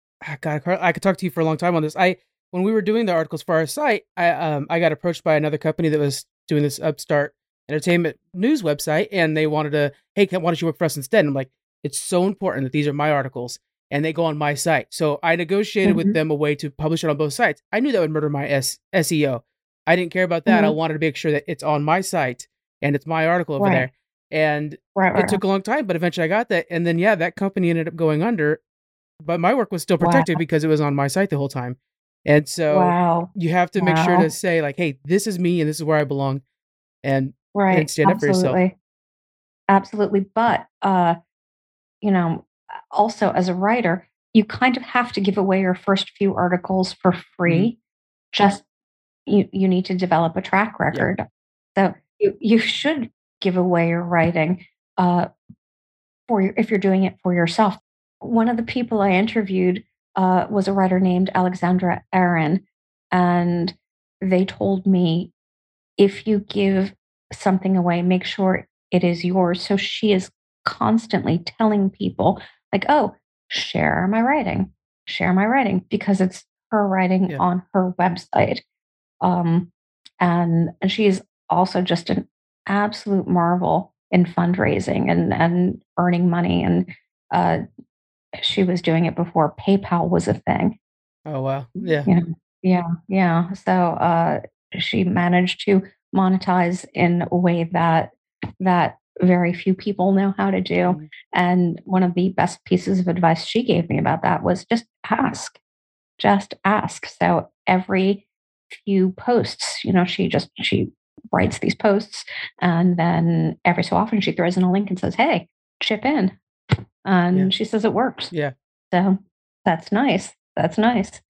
God. Carl, I could talk to you for a long time on this. I, when we were doing the articles for our site, I, um, I got approached by another company that was doing this upstart entertainment news website, and they wanted to, hey, why don't you work for us instead? And I'm like, it's so important that these are my articles, and they go on my site. So I negotiated with Mhm. them a way to publish it on both sites. I knew that would murder my S- SEO. I didn't care about that. I Mhm. wanted to make sure that it's on my site and it's my article over Right. there. And Right, right. it took a long time, but eventually I got that. And then yeah, that company ended up going under, but my work was still Wow. protected because it was on my site the whole time. And so wow. you have to make sure to say like, hey, this is me and this is where I belong. And right stand up for yourself. absolutely absolutely but uh you know also as a writer you kind of have to give away your first few articles for free Mm-hmm. just you you need to develop a track record so you you should give away your writing uh for your, if you're doing it for yourself one of the people i interviewed uh was a writer named alexandra erin and they told me if you give something away, make sure it is yours. So she is constantly telling people, like, oh, share my writing, share my writing, because it's her writing Yeah. on her website. Um, and, and she's also just an absolute marvel in fundraising and, and earning money. And uh, she was doing it before PayPal was a thing. oh wow. Yeah. Yeah, yeah, yeah. So uh, she managed to monetize in a way that that very few people know how to do. Mhm. And one of the best pieces of advice she gave me about that was just ask, just ask. So every few posts, you know, she just she writes these posts, and then every so often she throws in a link and says, "Hey, chip in," and Yeah. she says it works. Yeah. So that's nice. That's nice.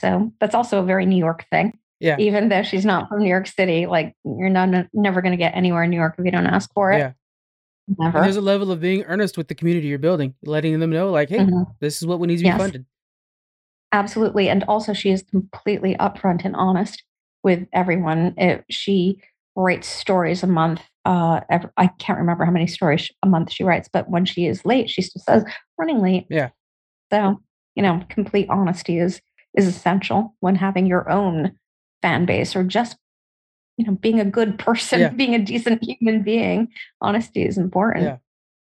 So that's also a very New York thing. Yeah. Even though she's not from New York City, like you're not never going to get anywhere in New York if you don't ask for it. Yeah. Never. And there's a level of being earnest with the community you're building, letting them know like, hey, Mhm. this is what we need to be Yes. funded. Absolutely. And also, she is completely upfront and honest with everyone. If she writes stories a month. Uh, ev- I can't remember how many stories a month she writes, but when she is late, she still says running late. Yeah. So you know, complete honesty is is essential when having your own fan base or just you know being a good person, Yeah. being a decent human being. Honesty is important. Yeah.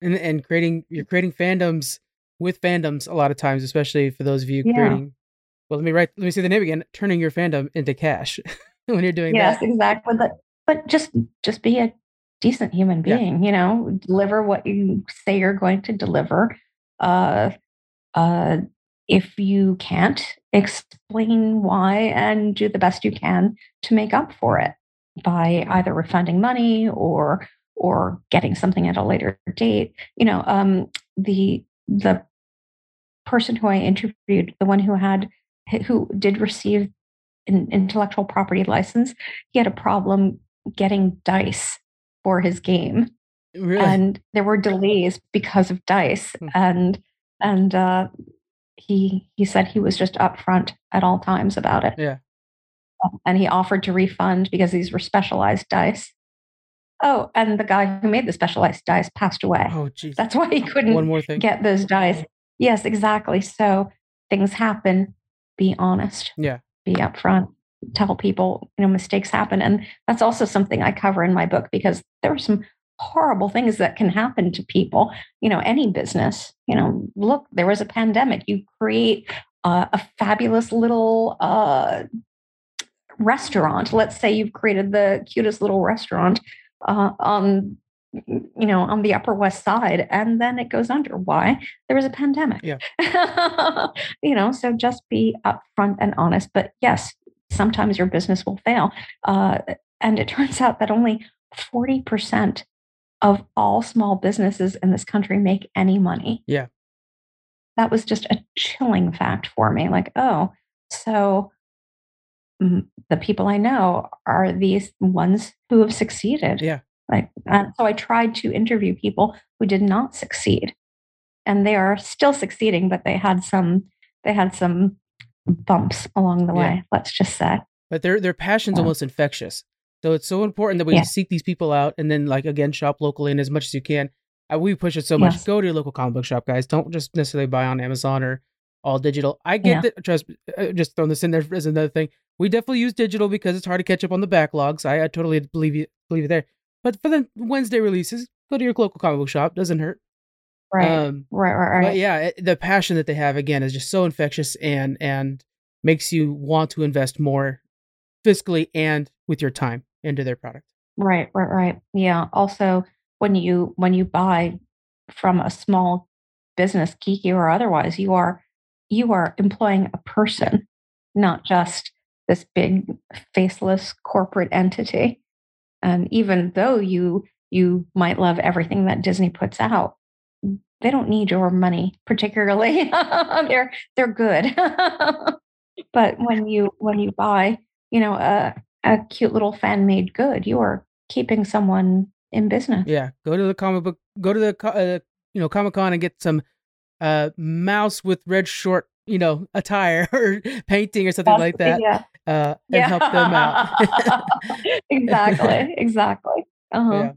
And and creating you're creating fandoms with fandoms a lot of times, especially for those of you Yeah. creating well let me write let me say the name again, turning your fandom into cash when you're doing yes that. exactly but but just just be a decent human Yeah. being you know deliver what you say you're going to deliver uh uh if you can't explain why and do the best you can to make up for it by either refunding money or or getting something at a later date you know um the the person who i interviewed the one who had who did receive an intellectual property license he had a problem getting dice for his game Really? and there were delays because of dice Hmm. and and uh he he said he was just upfront at all times about it yeah. and he offered to refund because these were specialized dice oh and the guy who made the specialized dice passed away Oh jeez. that's why he couldn't One more thing. get those dice yes exactly so things happen be honest Yeah. be upfront tell people you know mistakes happen and that's also something i cover in my book because there are some horrible things that can happen to people you know any business you know look there was a pandemic you create uh, a fabulous little uh, restaurant let's say you've created the cutest little restaurant uh, on you know, on the Upper West Side, and then it goes under. Why? There was a pandemic. Yeah. you know, so just be upfront and honest. But yes, sometimes your business will fail. Uh, and it turns out that only 40% of all small businesses in this country make any money. Yeah. That was just a chilling fact for me. Like, oh, so mm, the people I know are these ones who have succeeded. Yeah. Like, so I tried to interview people who did not succeed, and they are still succeeding, but they had some they had some bumps along the way. Let's just say. But their their passion's yeah. almost infectious. So it's so important that we yeah. seek these people out and then like again shop locally and as much as you can. Uh, we push it so much. Yes. Go to your local comic book shop, guys. Don't just necessarily buy on Amazon or all digital. I get yeah. that. Trust. Uh, just throwing this in there as another thing. We definitely use digital because it's hard to catch up on the backlogs. I, I totally believe you believe it there. But for the Wednesday releases, go to your local comic book shop. Doesn't hurt. Right. Um, right. Right. Right. But yeah, it, the passion that they have again is just so infectious and and makes you want to invest more fiscally and with your time into their product. Right. Right. Right. Yeah. Also, when you when you buy from a small business, geeky or otherwise, you are you are employing a person, not just this big faceless corporate entity. And even though you you might love everything that Disney puts out, they don't need your money particularly. they're they're good. but when you when you buy, you know, a a cute little fan made good, you are keeping someone in business. Yeah, go to the comic book, go to the uh, you know Comic Con and get some uh mouse with red short you know attire or painting or something like that. Yeah. Uh, and yeah. help them out. exactly. Exactly. Uh-huh. Yeah.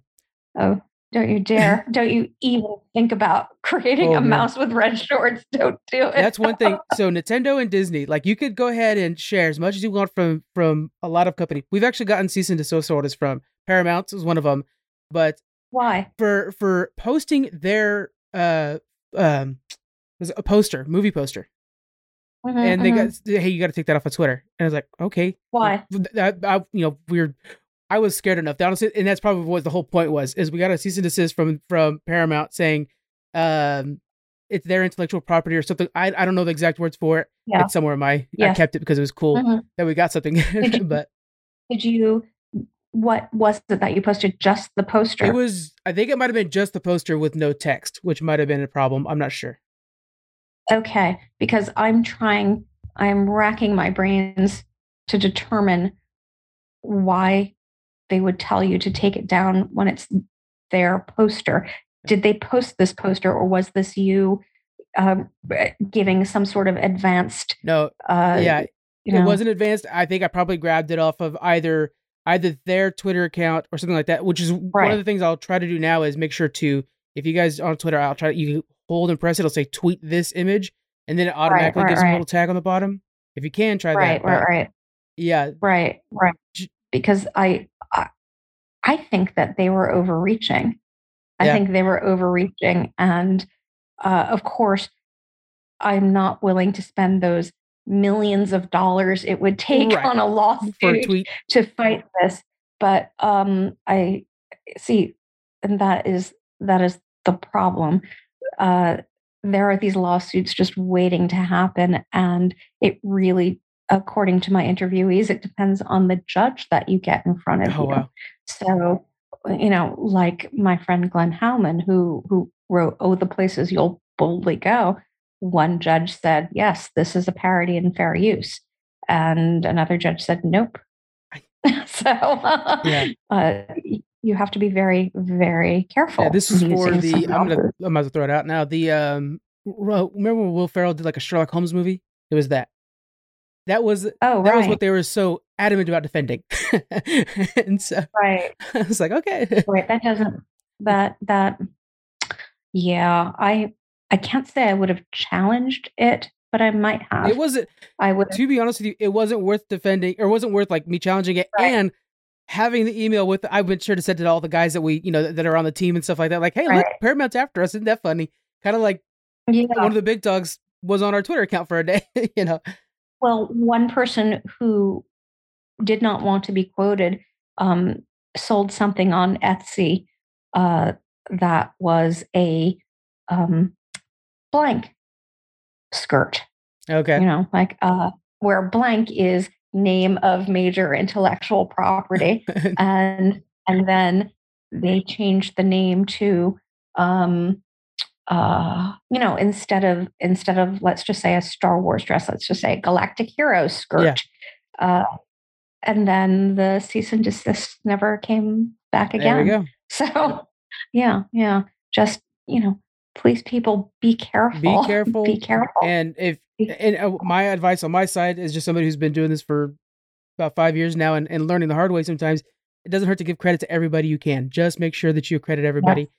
Oh, don't you dare. don't you even think about creating oh, a man. mouse with red shorts. Don't do it. That's one thing. So Nintendo and Disney, like you could go ahead and share as much as you want from from a lot of companies. We've actually gotten cease and desist orders from Paramount was one of them. But why? For for posting their uh um was a poster, movie poster. Mm-hmm, and they mm-hmm. got hey, you got to take that off of Twitter. And I was like, okay, why? I, I, you know, we're I was scared enough. Honestly, and that's probably what the whole point was. Is we got a cease and desist from from Paramount saying, um, it's their intellectual property or something. I I don't know the exact words for it. Yeah. It's somewhere in my yes. I kept it because it was cool mm-hmm. that we got something. Did you, but did you? What was it that you posted? Just the poster? It was. I think it might have been just the poster with no text, which might have been a problem. I'm not sure. Okay, because I'm trying. I'm racking my brains to determine why they would tell you to take it down when it's their poster. Did they post this poster or was this you um, giving some sort of advanced? No. Uh, yeah. You know? It wasn't advanced. I think I probably grabbed it off of either either their Twitter account or something like that. Which is right. one of the things I'll try to do now is make sure to if you guys on Twitter, I'll try to you hold and press it. It'll say tweet this image, and then it automatically right, right, gives a little tag on the bottom. If you can try that. Right, right, right. Yeah. Right, right. Because I I think that they were overreaching. I yeah. think they were overreaching. And uh, of course, I'm not willing to spend those millions of dollars it would take right. on a lawsuit a to fight this. But um, I see, and that is that is the problem. Uh, there are these lawsuits just waiting to happen, and it really according to my interviewees, it depends on the judge that you get in front of oh, you. Wow. So, you know, like my friend Glenn Hauman, who who wrote "Oh, the Places You'll Boldly Go," one judge said, "Yes, this is a parody and fair use," and another judge said, "Nope." so, yeah. uh, you have to be very, very careful. Yeah, this is for the. I'm gonna. I'm about to throw it out now. The um. Remember when Will Ferrell did like a Sherlock Holmes movie? It was that. That was oh, that right. was what they were so adamant about defending. and so right. I was like, okay. Right. That doesn't that that yeah, I I can't say I would have challenged it, but I might have. It wasn't I would to be honest with you, it wasn't worth defending or wasn't worth like me challenging it right. and having the email with I've been sure to send to all the guys that we, you know, that are on the team and stuff like that. Like, hey, right. look, Paramount's after us. Isn't that funny? Kind of like yeah. one of the big dogs was on our Twitter account for a day, you know. Well, one person who did not want to be quoted um, sold something on Etsy uh, that was a um, blank skirt. Okay. You know, like uh, where blank is name of major intellectual property, and and then they changed the name to um, uh, you know, instead of instead of let's just say a Star Wars dress, let's just say Galactic Hero skirt. Yeah. Uh, and then the cease and desist never came back again. There we go. So, yeah, yeah, just you know, please, people, be careful. Be careful. Be careful. And if and uh, my advice on my side is just somebody who's been doing this for about five years now and, and learning the hard way. Sometimes it doesn't hurt to give credit to everybody you can. Just make sure that you credit everybody. Yes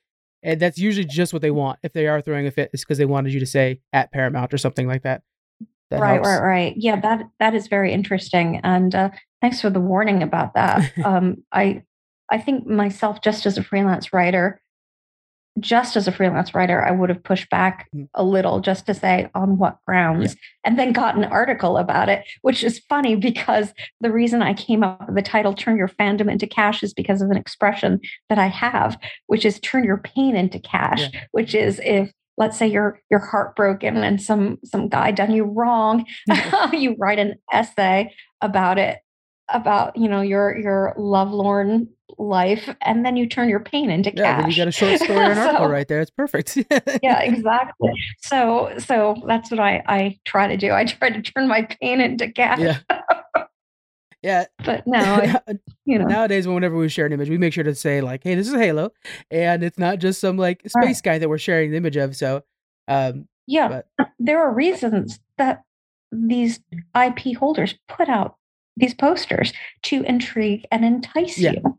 and that's usually just what they want. If they are throwing a fit, it's because they wanted you to say at Paramount or something like that. that right, helps. right, right. Yeah, that that is very interesting. And uh, thanks for the warning about that. um, I I think myself, just as a freelance writer, just as a freelance writer, I would have pushed back mm. a little just to say on what grounds, yeah. and then got an article about it, which is funny because the reason I came up with the title "Turn Your Fandom into Cash" is because of an expression that I have, which is "Turn your pain into cash," yeah. which is if let's say you're you're heartbroken and some some guy done you wrong, you write an essay about it about you know your your lovelorn life and then you turn your pain into yeah, cash. Then you got a short story or an so, article right there. It's perfect. yeah, exactly. So so that's what I I try to do. I try to turn my pain into cash. Yeah. Yeah. But now, you know, nowadays, whenever we share an image, we make sure to say like, "Hey, this is Halo," and it's not just some like space right. guy that we're sharing the image of. So, um, yeah, but. there are reasons that these IP holders put out these posters to intrigue and entice yeah. you.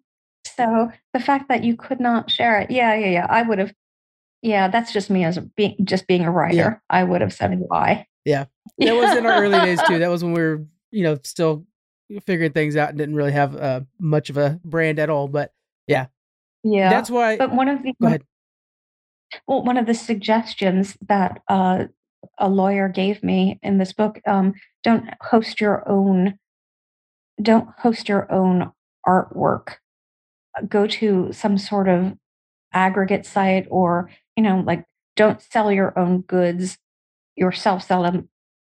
So the fact that you could not share it, yeah, yeah, yeah, I would have. Yeah, that's just me as being just being a writer. Yeah. I would have said why. Yeah, that was in our early days too. That was when we were, you know, still figuring things out and didn't really have uh, much of a brand at all. But yeah, yeah, that's why. But one of the go ahead. Well, one of the suggestions that uh, a lawyer gave me in this book: um, don't host your own, don't host your own artwork go to some sort of aggregate site or you know like don't sell your own goods yourself sell them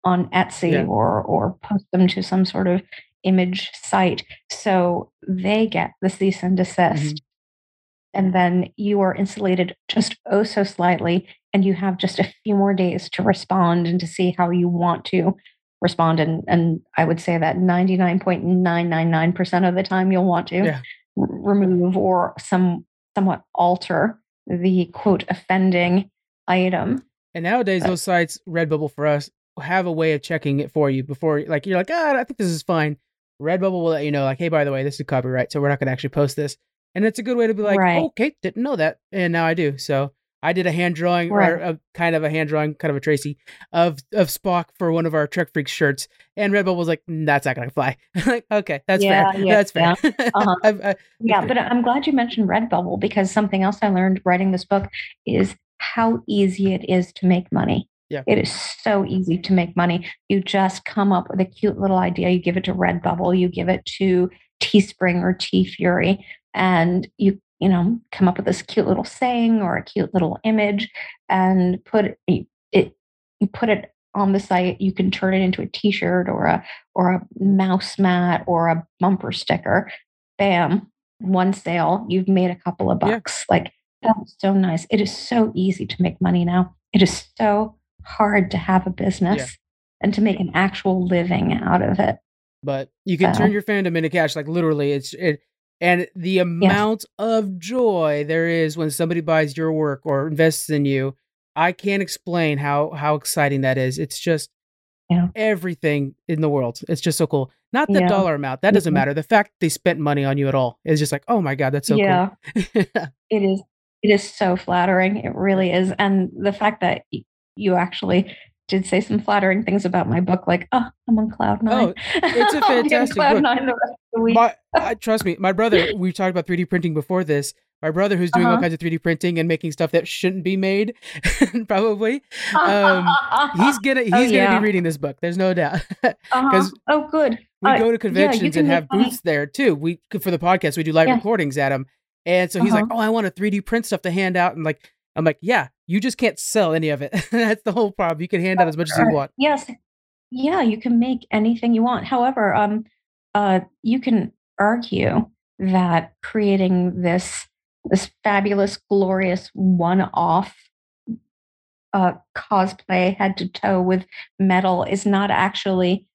on etsy yeah. or or post them to some sort of image site so they get the cease and desist mm-hmm. and then you are insulated just oh so slightly and you have just a few more days to respond and to see how you want to respond and and i would say that 99.999% of the time you'll want to yeah remove or some somewhat alter the quote offending item. And nowadays, those sites, Redbubble for us, have a way of checking it for you before, like you're like, ah, I think this is fine. Redbubble will let you know, like, hey, by the way, this is copyright, so we're not going to actually post this. And it's a good way to be like, right. okay, didn't know that, and now I do. So I did a hand drawing right. or a, kind of a hand drawing, kind of a Tracy of of Spock for one of our Trek Freaks shirts, and Redbubble was like, mm, "That's not gonna fly." like, okay, that's yeah, fair. Yeah, that's fair. Yeah, uh-huh. I, yeah but I'm glad you mentioned Redbubble because something else I learned writing this book is how easy it is to make money. Yeah. It is so easy to make money. You just come up with a cute little idea, you give it to Redbubble, you give it to Teespring or TeeFury, and you you know, come up with this cute little saying or a cute little image and put it, it you put it on the site. You can turn it into a t-shirt or a or a mouse mat or a bumper sticker. Bam, one sale, you've made a couple of bucks. Yeah. Like that's so nice. It is so easy to make money now. It is so hard to have a business yeah. and to make an actual living out of it. But you can so. turn your fandom into cash. Like literally, it's it and the amount yes. of joy there is when somebody buys your work or invests in you i can't explain how how exciting that is it's just yeah. everything in the world it's just so cool not the yeah. dollar amount that doesn't mm-hmm. matter the fact they spent money on you at all is just like oh my god that's so yeah. cool it is it is so flattering it really is and the fact that you actually did say some flattering things about my book, like, oh, I'm on cloud nine. Oh, it's a fantastic book. Nine the rest of the week. My, I, trust me, my brother, we talked about 3D printing before this. My brother, who's doing uh-huh. all kinds of 3D printing and making stuff that shouldn't be made, probably, um, he's gonna he's oh, yeah. gonna be reading this book. There's no doubt. Uh-huh. oh, good. We uh, go to conventions yeah, and have booths there too. We for the podcast we do live yeah. recordings at them, And so he's like, Uh-huh. "Oh, I want to 3D print stuff to hand out." And like, I'm like, "Yeah, you just can't sell any of it. That's the whole problem. You can hand out as much as you want." Yes. Yeah, you can make anything you want. However, um, uh, you can argue that creating this this fabulous, glorious one-off uh, cosplay head to toe with metal is not actually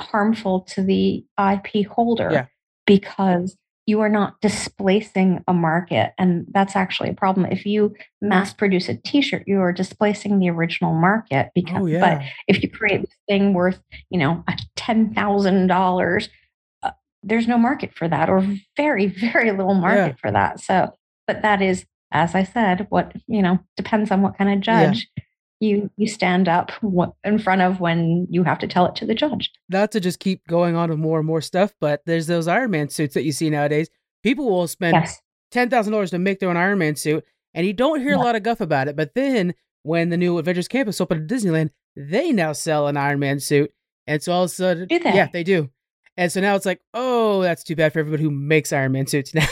harmful to the IP holder Yeah. because you are not displacing a market. And that's actually a problem. If you mass produce a t shirt, you are displacing the original market. Because, Oh But if you create this thing worth, you know, $10,000, uh, there's no market for that or very, very little market for that. So, but that is, as I said, what, you know, depends on what kind of Yeah. You you stand up in front of when you have to tell it to the judge. Not to just keep going on with more and more stuff, but there's those Iron Man suits that you see nowadays. People will spend Yes. ten thousand dollars to make their own Iron Man suit, and you don't hear a lot of guff about it. But then when the new Avengers Campus opened at Disneyland, they now sell an Iron Man suit, and so all of a sudden, they? yeah, they do. And so now it's like, oh, that's too bad for everybody who makes Iron Man suits now.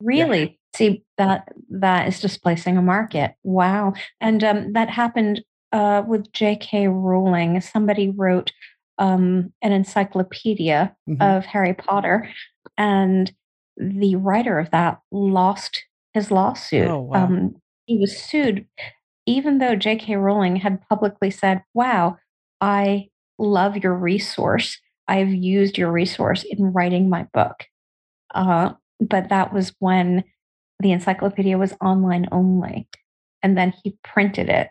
Really? See that that is displacing a market. Wow. And um, that happened uh, with J.K. Rowling. Somebody wrote um, an encyclopedia Mhm. of Harry Potter, and the writer of that lost his lawsuit. Oh, wow. Um, he was sued, even though J.K. Rowling had publicly said, "Wow, I love your resource. I've used your resource in writing my book." Uh, but that was when the encyclopedia was online only, and then he printed it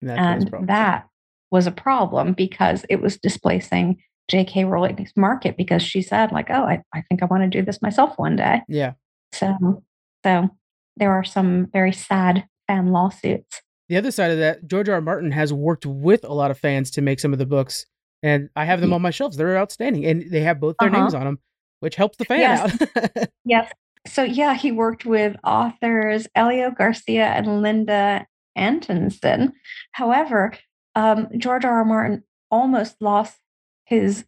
And that was a and problem. that was a problem because it was displacing J.K. Rowling's market because she said, like, oh, I, I think I want to do this myself one day. yeah. So, so there are some very sad fan lawsuits. The other side of that, George R. R. Martin has worked with a lot of fans to make some of the books, and I have them on my shelves. They're outstanding, and they have both their Uh-huh. names on them, which helps the fan Yes. out. Yes. So yeah, he worked with authors Elio Garcia and Linda Antonsson. However, um, George R. R. Martin almost lost his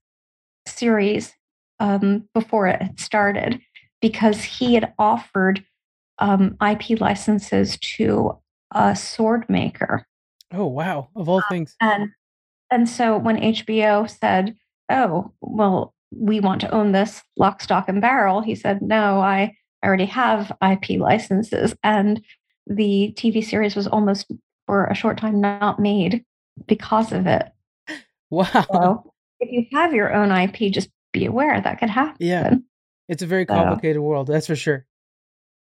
series um, before it had started because he had offered um, IP licenses to a sword maker. oh wow! Of all things, And and so when HBO said, "Oh, well, we want to own this lock, stock, and barrel," he said, "No, I already have IP licenses." And the TV series was almost for a short time not made because of it. wow! So if you have your own IP, just be aware that could happen. Yeah. It's a very So- complicated world, that's for sure.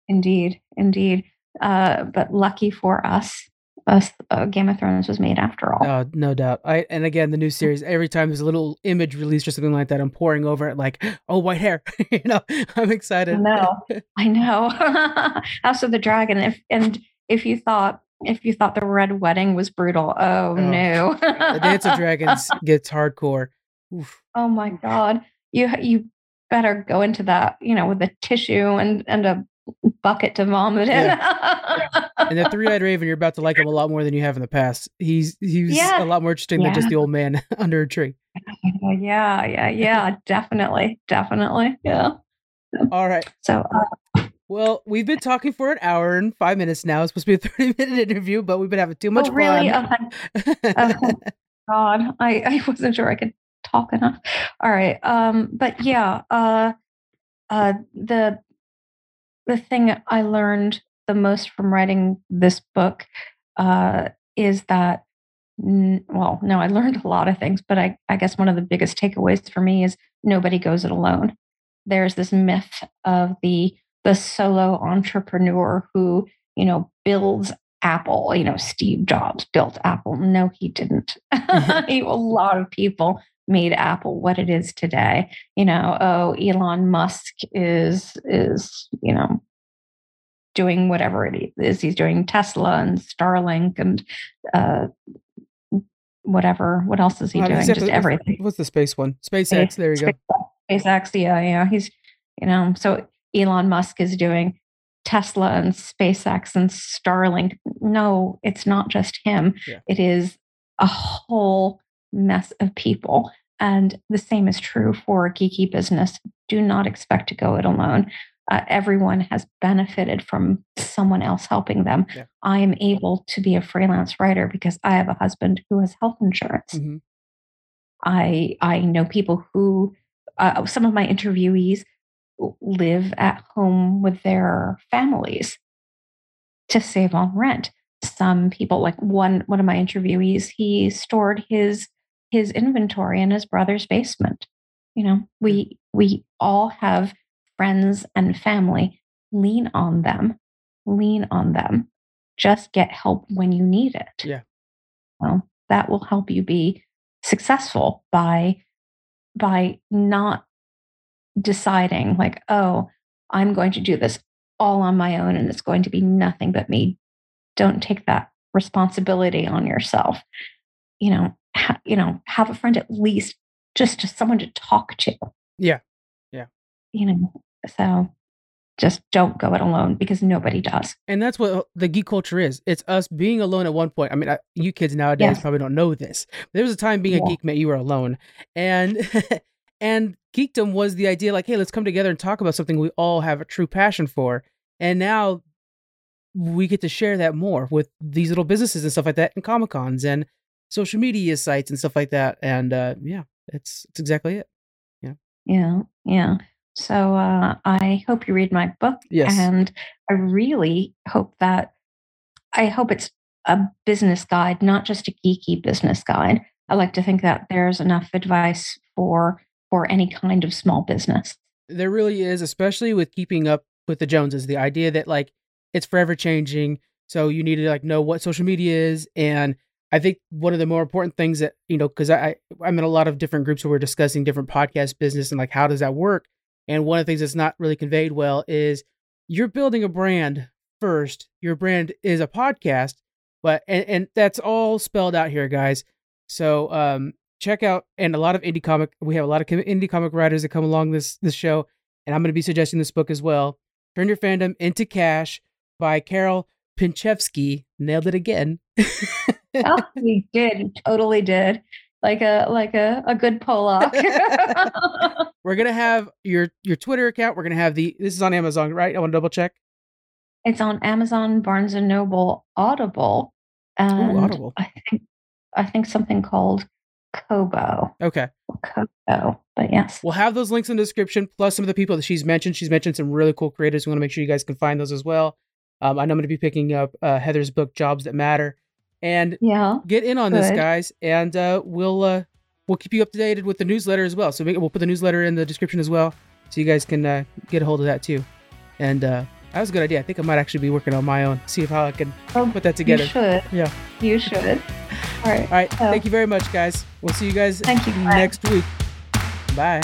Indeed, indeed. Uh, but lucky for us, us uh, Game of Thrones was made after all. Uh, no doubt. I and again, the new series. Every time there's a little image released or something like that, I'm pouring over it like, oh, white hair. you know, I'm excited. I know. I know. House of the Dragon. If and if you thought if you thought the Red Wedding was brutal, oh, Oh, no. the Dance of Dragons gets hardcore. Oof. oh my God. You you better go into that, you know, with a tissue and and a bucket to vomit in. And the three-eyed raven, you're about to like him a lot more than you have in the past. He's he's Yeah. a lot more interesting than just the old man under a tree. yeah, yeah, yeah. Definitely, definitely. Yeah. All right. So uh, Well, we've been talking for an hour and five minutes now. It's supposed to be a 30 minute interview, but we've been having too much oh, really? fun. Oh, thank Oh, God, I, I wasn't sure I could talk enough. All right. Um, but yeah, uh, uh, the the thing I learned the most from writing this book uh, is that n- well, no, I learned a lot of things, but I, I guess one of the biggest takeaways for me is nobody goes it alone. There's this myth of the the solo entrepreneur who you know builds Apple. You know, Steve Jobs built Apple. No, he didn't. a lot of people made Apple what it is today. You know, oh, Elon Musk is is you know doing whatever it is he's doing, Tesla and Starlink and uh, whatever. What else is he Uh, doing? Just everything. What's the space one? SpaceX. There you go. SpaceX, yeah, yeah. He's, you know, so Elon Musk is doing Tesla and SpaceX and Starlink. No, it's not just him. Yeah. It is a whole mess of people. And the same is true for geeky business. Do not expect to go it alone. uh, everyone has benefited from someone else helping them. Yeah. I am able to be a freelance writer because I have a husband who has health insurance. hmm I I know people who uh, some of my interviewees live at home with their families to save on rent. Some people, like one one of my interviewees, he stored his his inventory in his brother's basement. You know, we mm. we all have friends and family. Lean on them. Lean on them. Just get help when you need it. Yeah. Well, that will help you be successful by by not deciding like, oh, I'm going to do this all on my own and it's going to be nothing but me. Don't take that responsibility on yourself. You know, ha- you know, have a friend at least just just someone to talk to. Yeah. Yeah. You know, so just don't go it alone because nobody does. And that's what uh, the geek culture is. It's us being alone at one point. I mean, I, you kids nowadays Yes. probably don't know this. There was a time being a geek meant you were alone, and and geekdom was the idea like, hey, let's come together and talk about something we all have a true passion for. And now we get to share that more with these little businesses and stuff like that, and comic cons and social media sites and stuff like that. And uh, yeah, it's it's exactly it. Yeah. Yeah, yeah. So uh, I hope you read my book, Yes. and I really hope that I hope it's a business guide, not just a geeky business guide. I like to think that there's enough advice for for any kind of small business. There really is, especially with keeping up with the Joneses. The idea that like it's forever changing, so you need to like know what social media is. And I think one of the more important things that you know, because I, I'm in a lot of different groups where we're discussing different podcast business and like how does that work. And one of the things that's not really conveyed well is you're building a brand first. Your brand is a podcast, but and, and that's all spelled out here, guys. So um, check out and a lot of indie comic. We have a lot of indie comic writers that come along this this show, and I'm going to be suggesting this book as well. Turn Your Fandom into Cash by Carol Pinchefsky. Nailed it again. oh, did, totally did, like a like a a good Pollock. We're gonna have your your Twitter account. We're gonna have the this is on Amazon, right? I want to double check. it's on Amazon, Barnes and Noble, Audible, and Audible. I think I think something called Kobo. Okay, Kobo, but yes. we'll have those links in the description. Plus some of the people that she's mentioned. She's mentioned some really cool creators. We want to make sure you guys can find those as well. Um, I know I'm gonna be picking up uh, Heather's book, Jobs That Matter, and Yeah. get in on this, guys, and uh, we'll uh, we'll keep you updated with the newsletter as well. So we- we'll put the newsletter in the description as well, so you guys can uh, get a hold of that too. And uh, that was a good idea. I think I might actually be working on my own. See if how I can Oh, put that together. You should. Yeah. You should. All right. All right. Thank you very much, guys. We'll see you guys Thank you. Next week. Bye.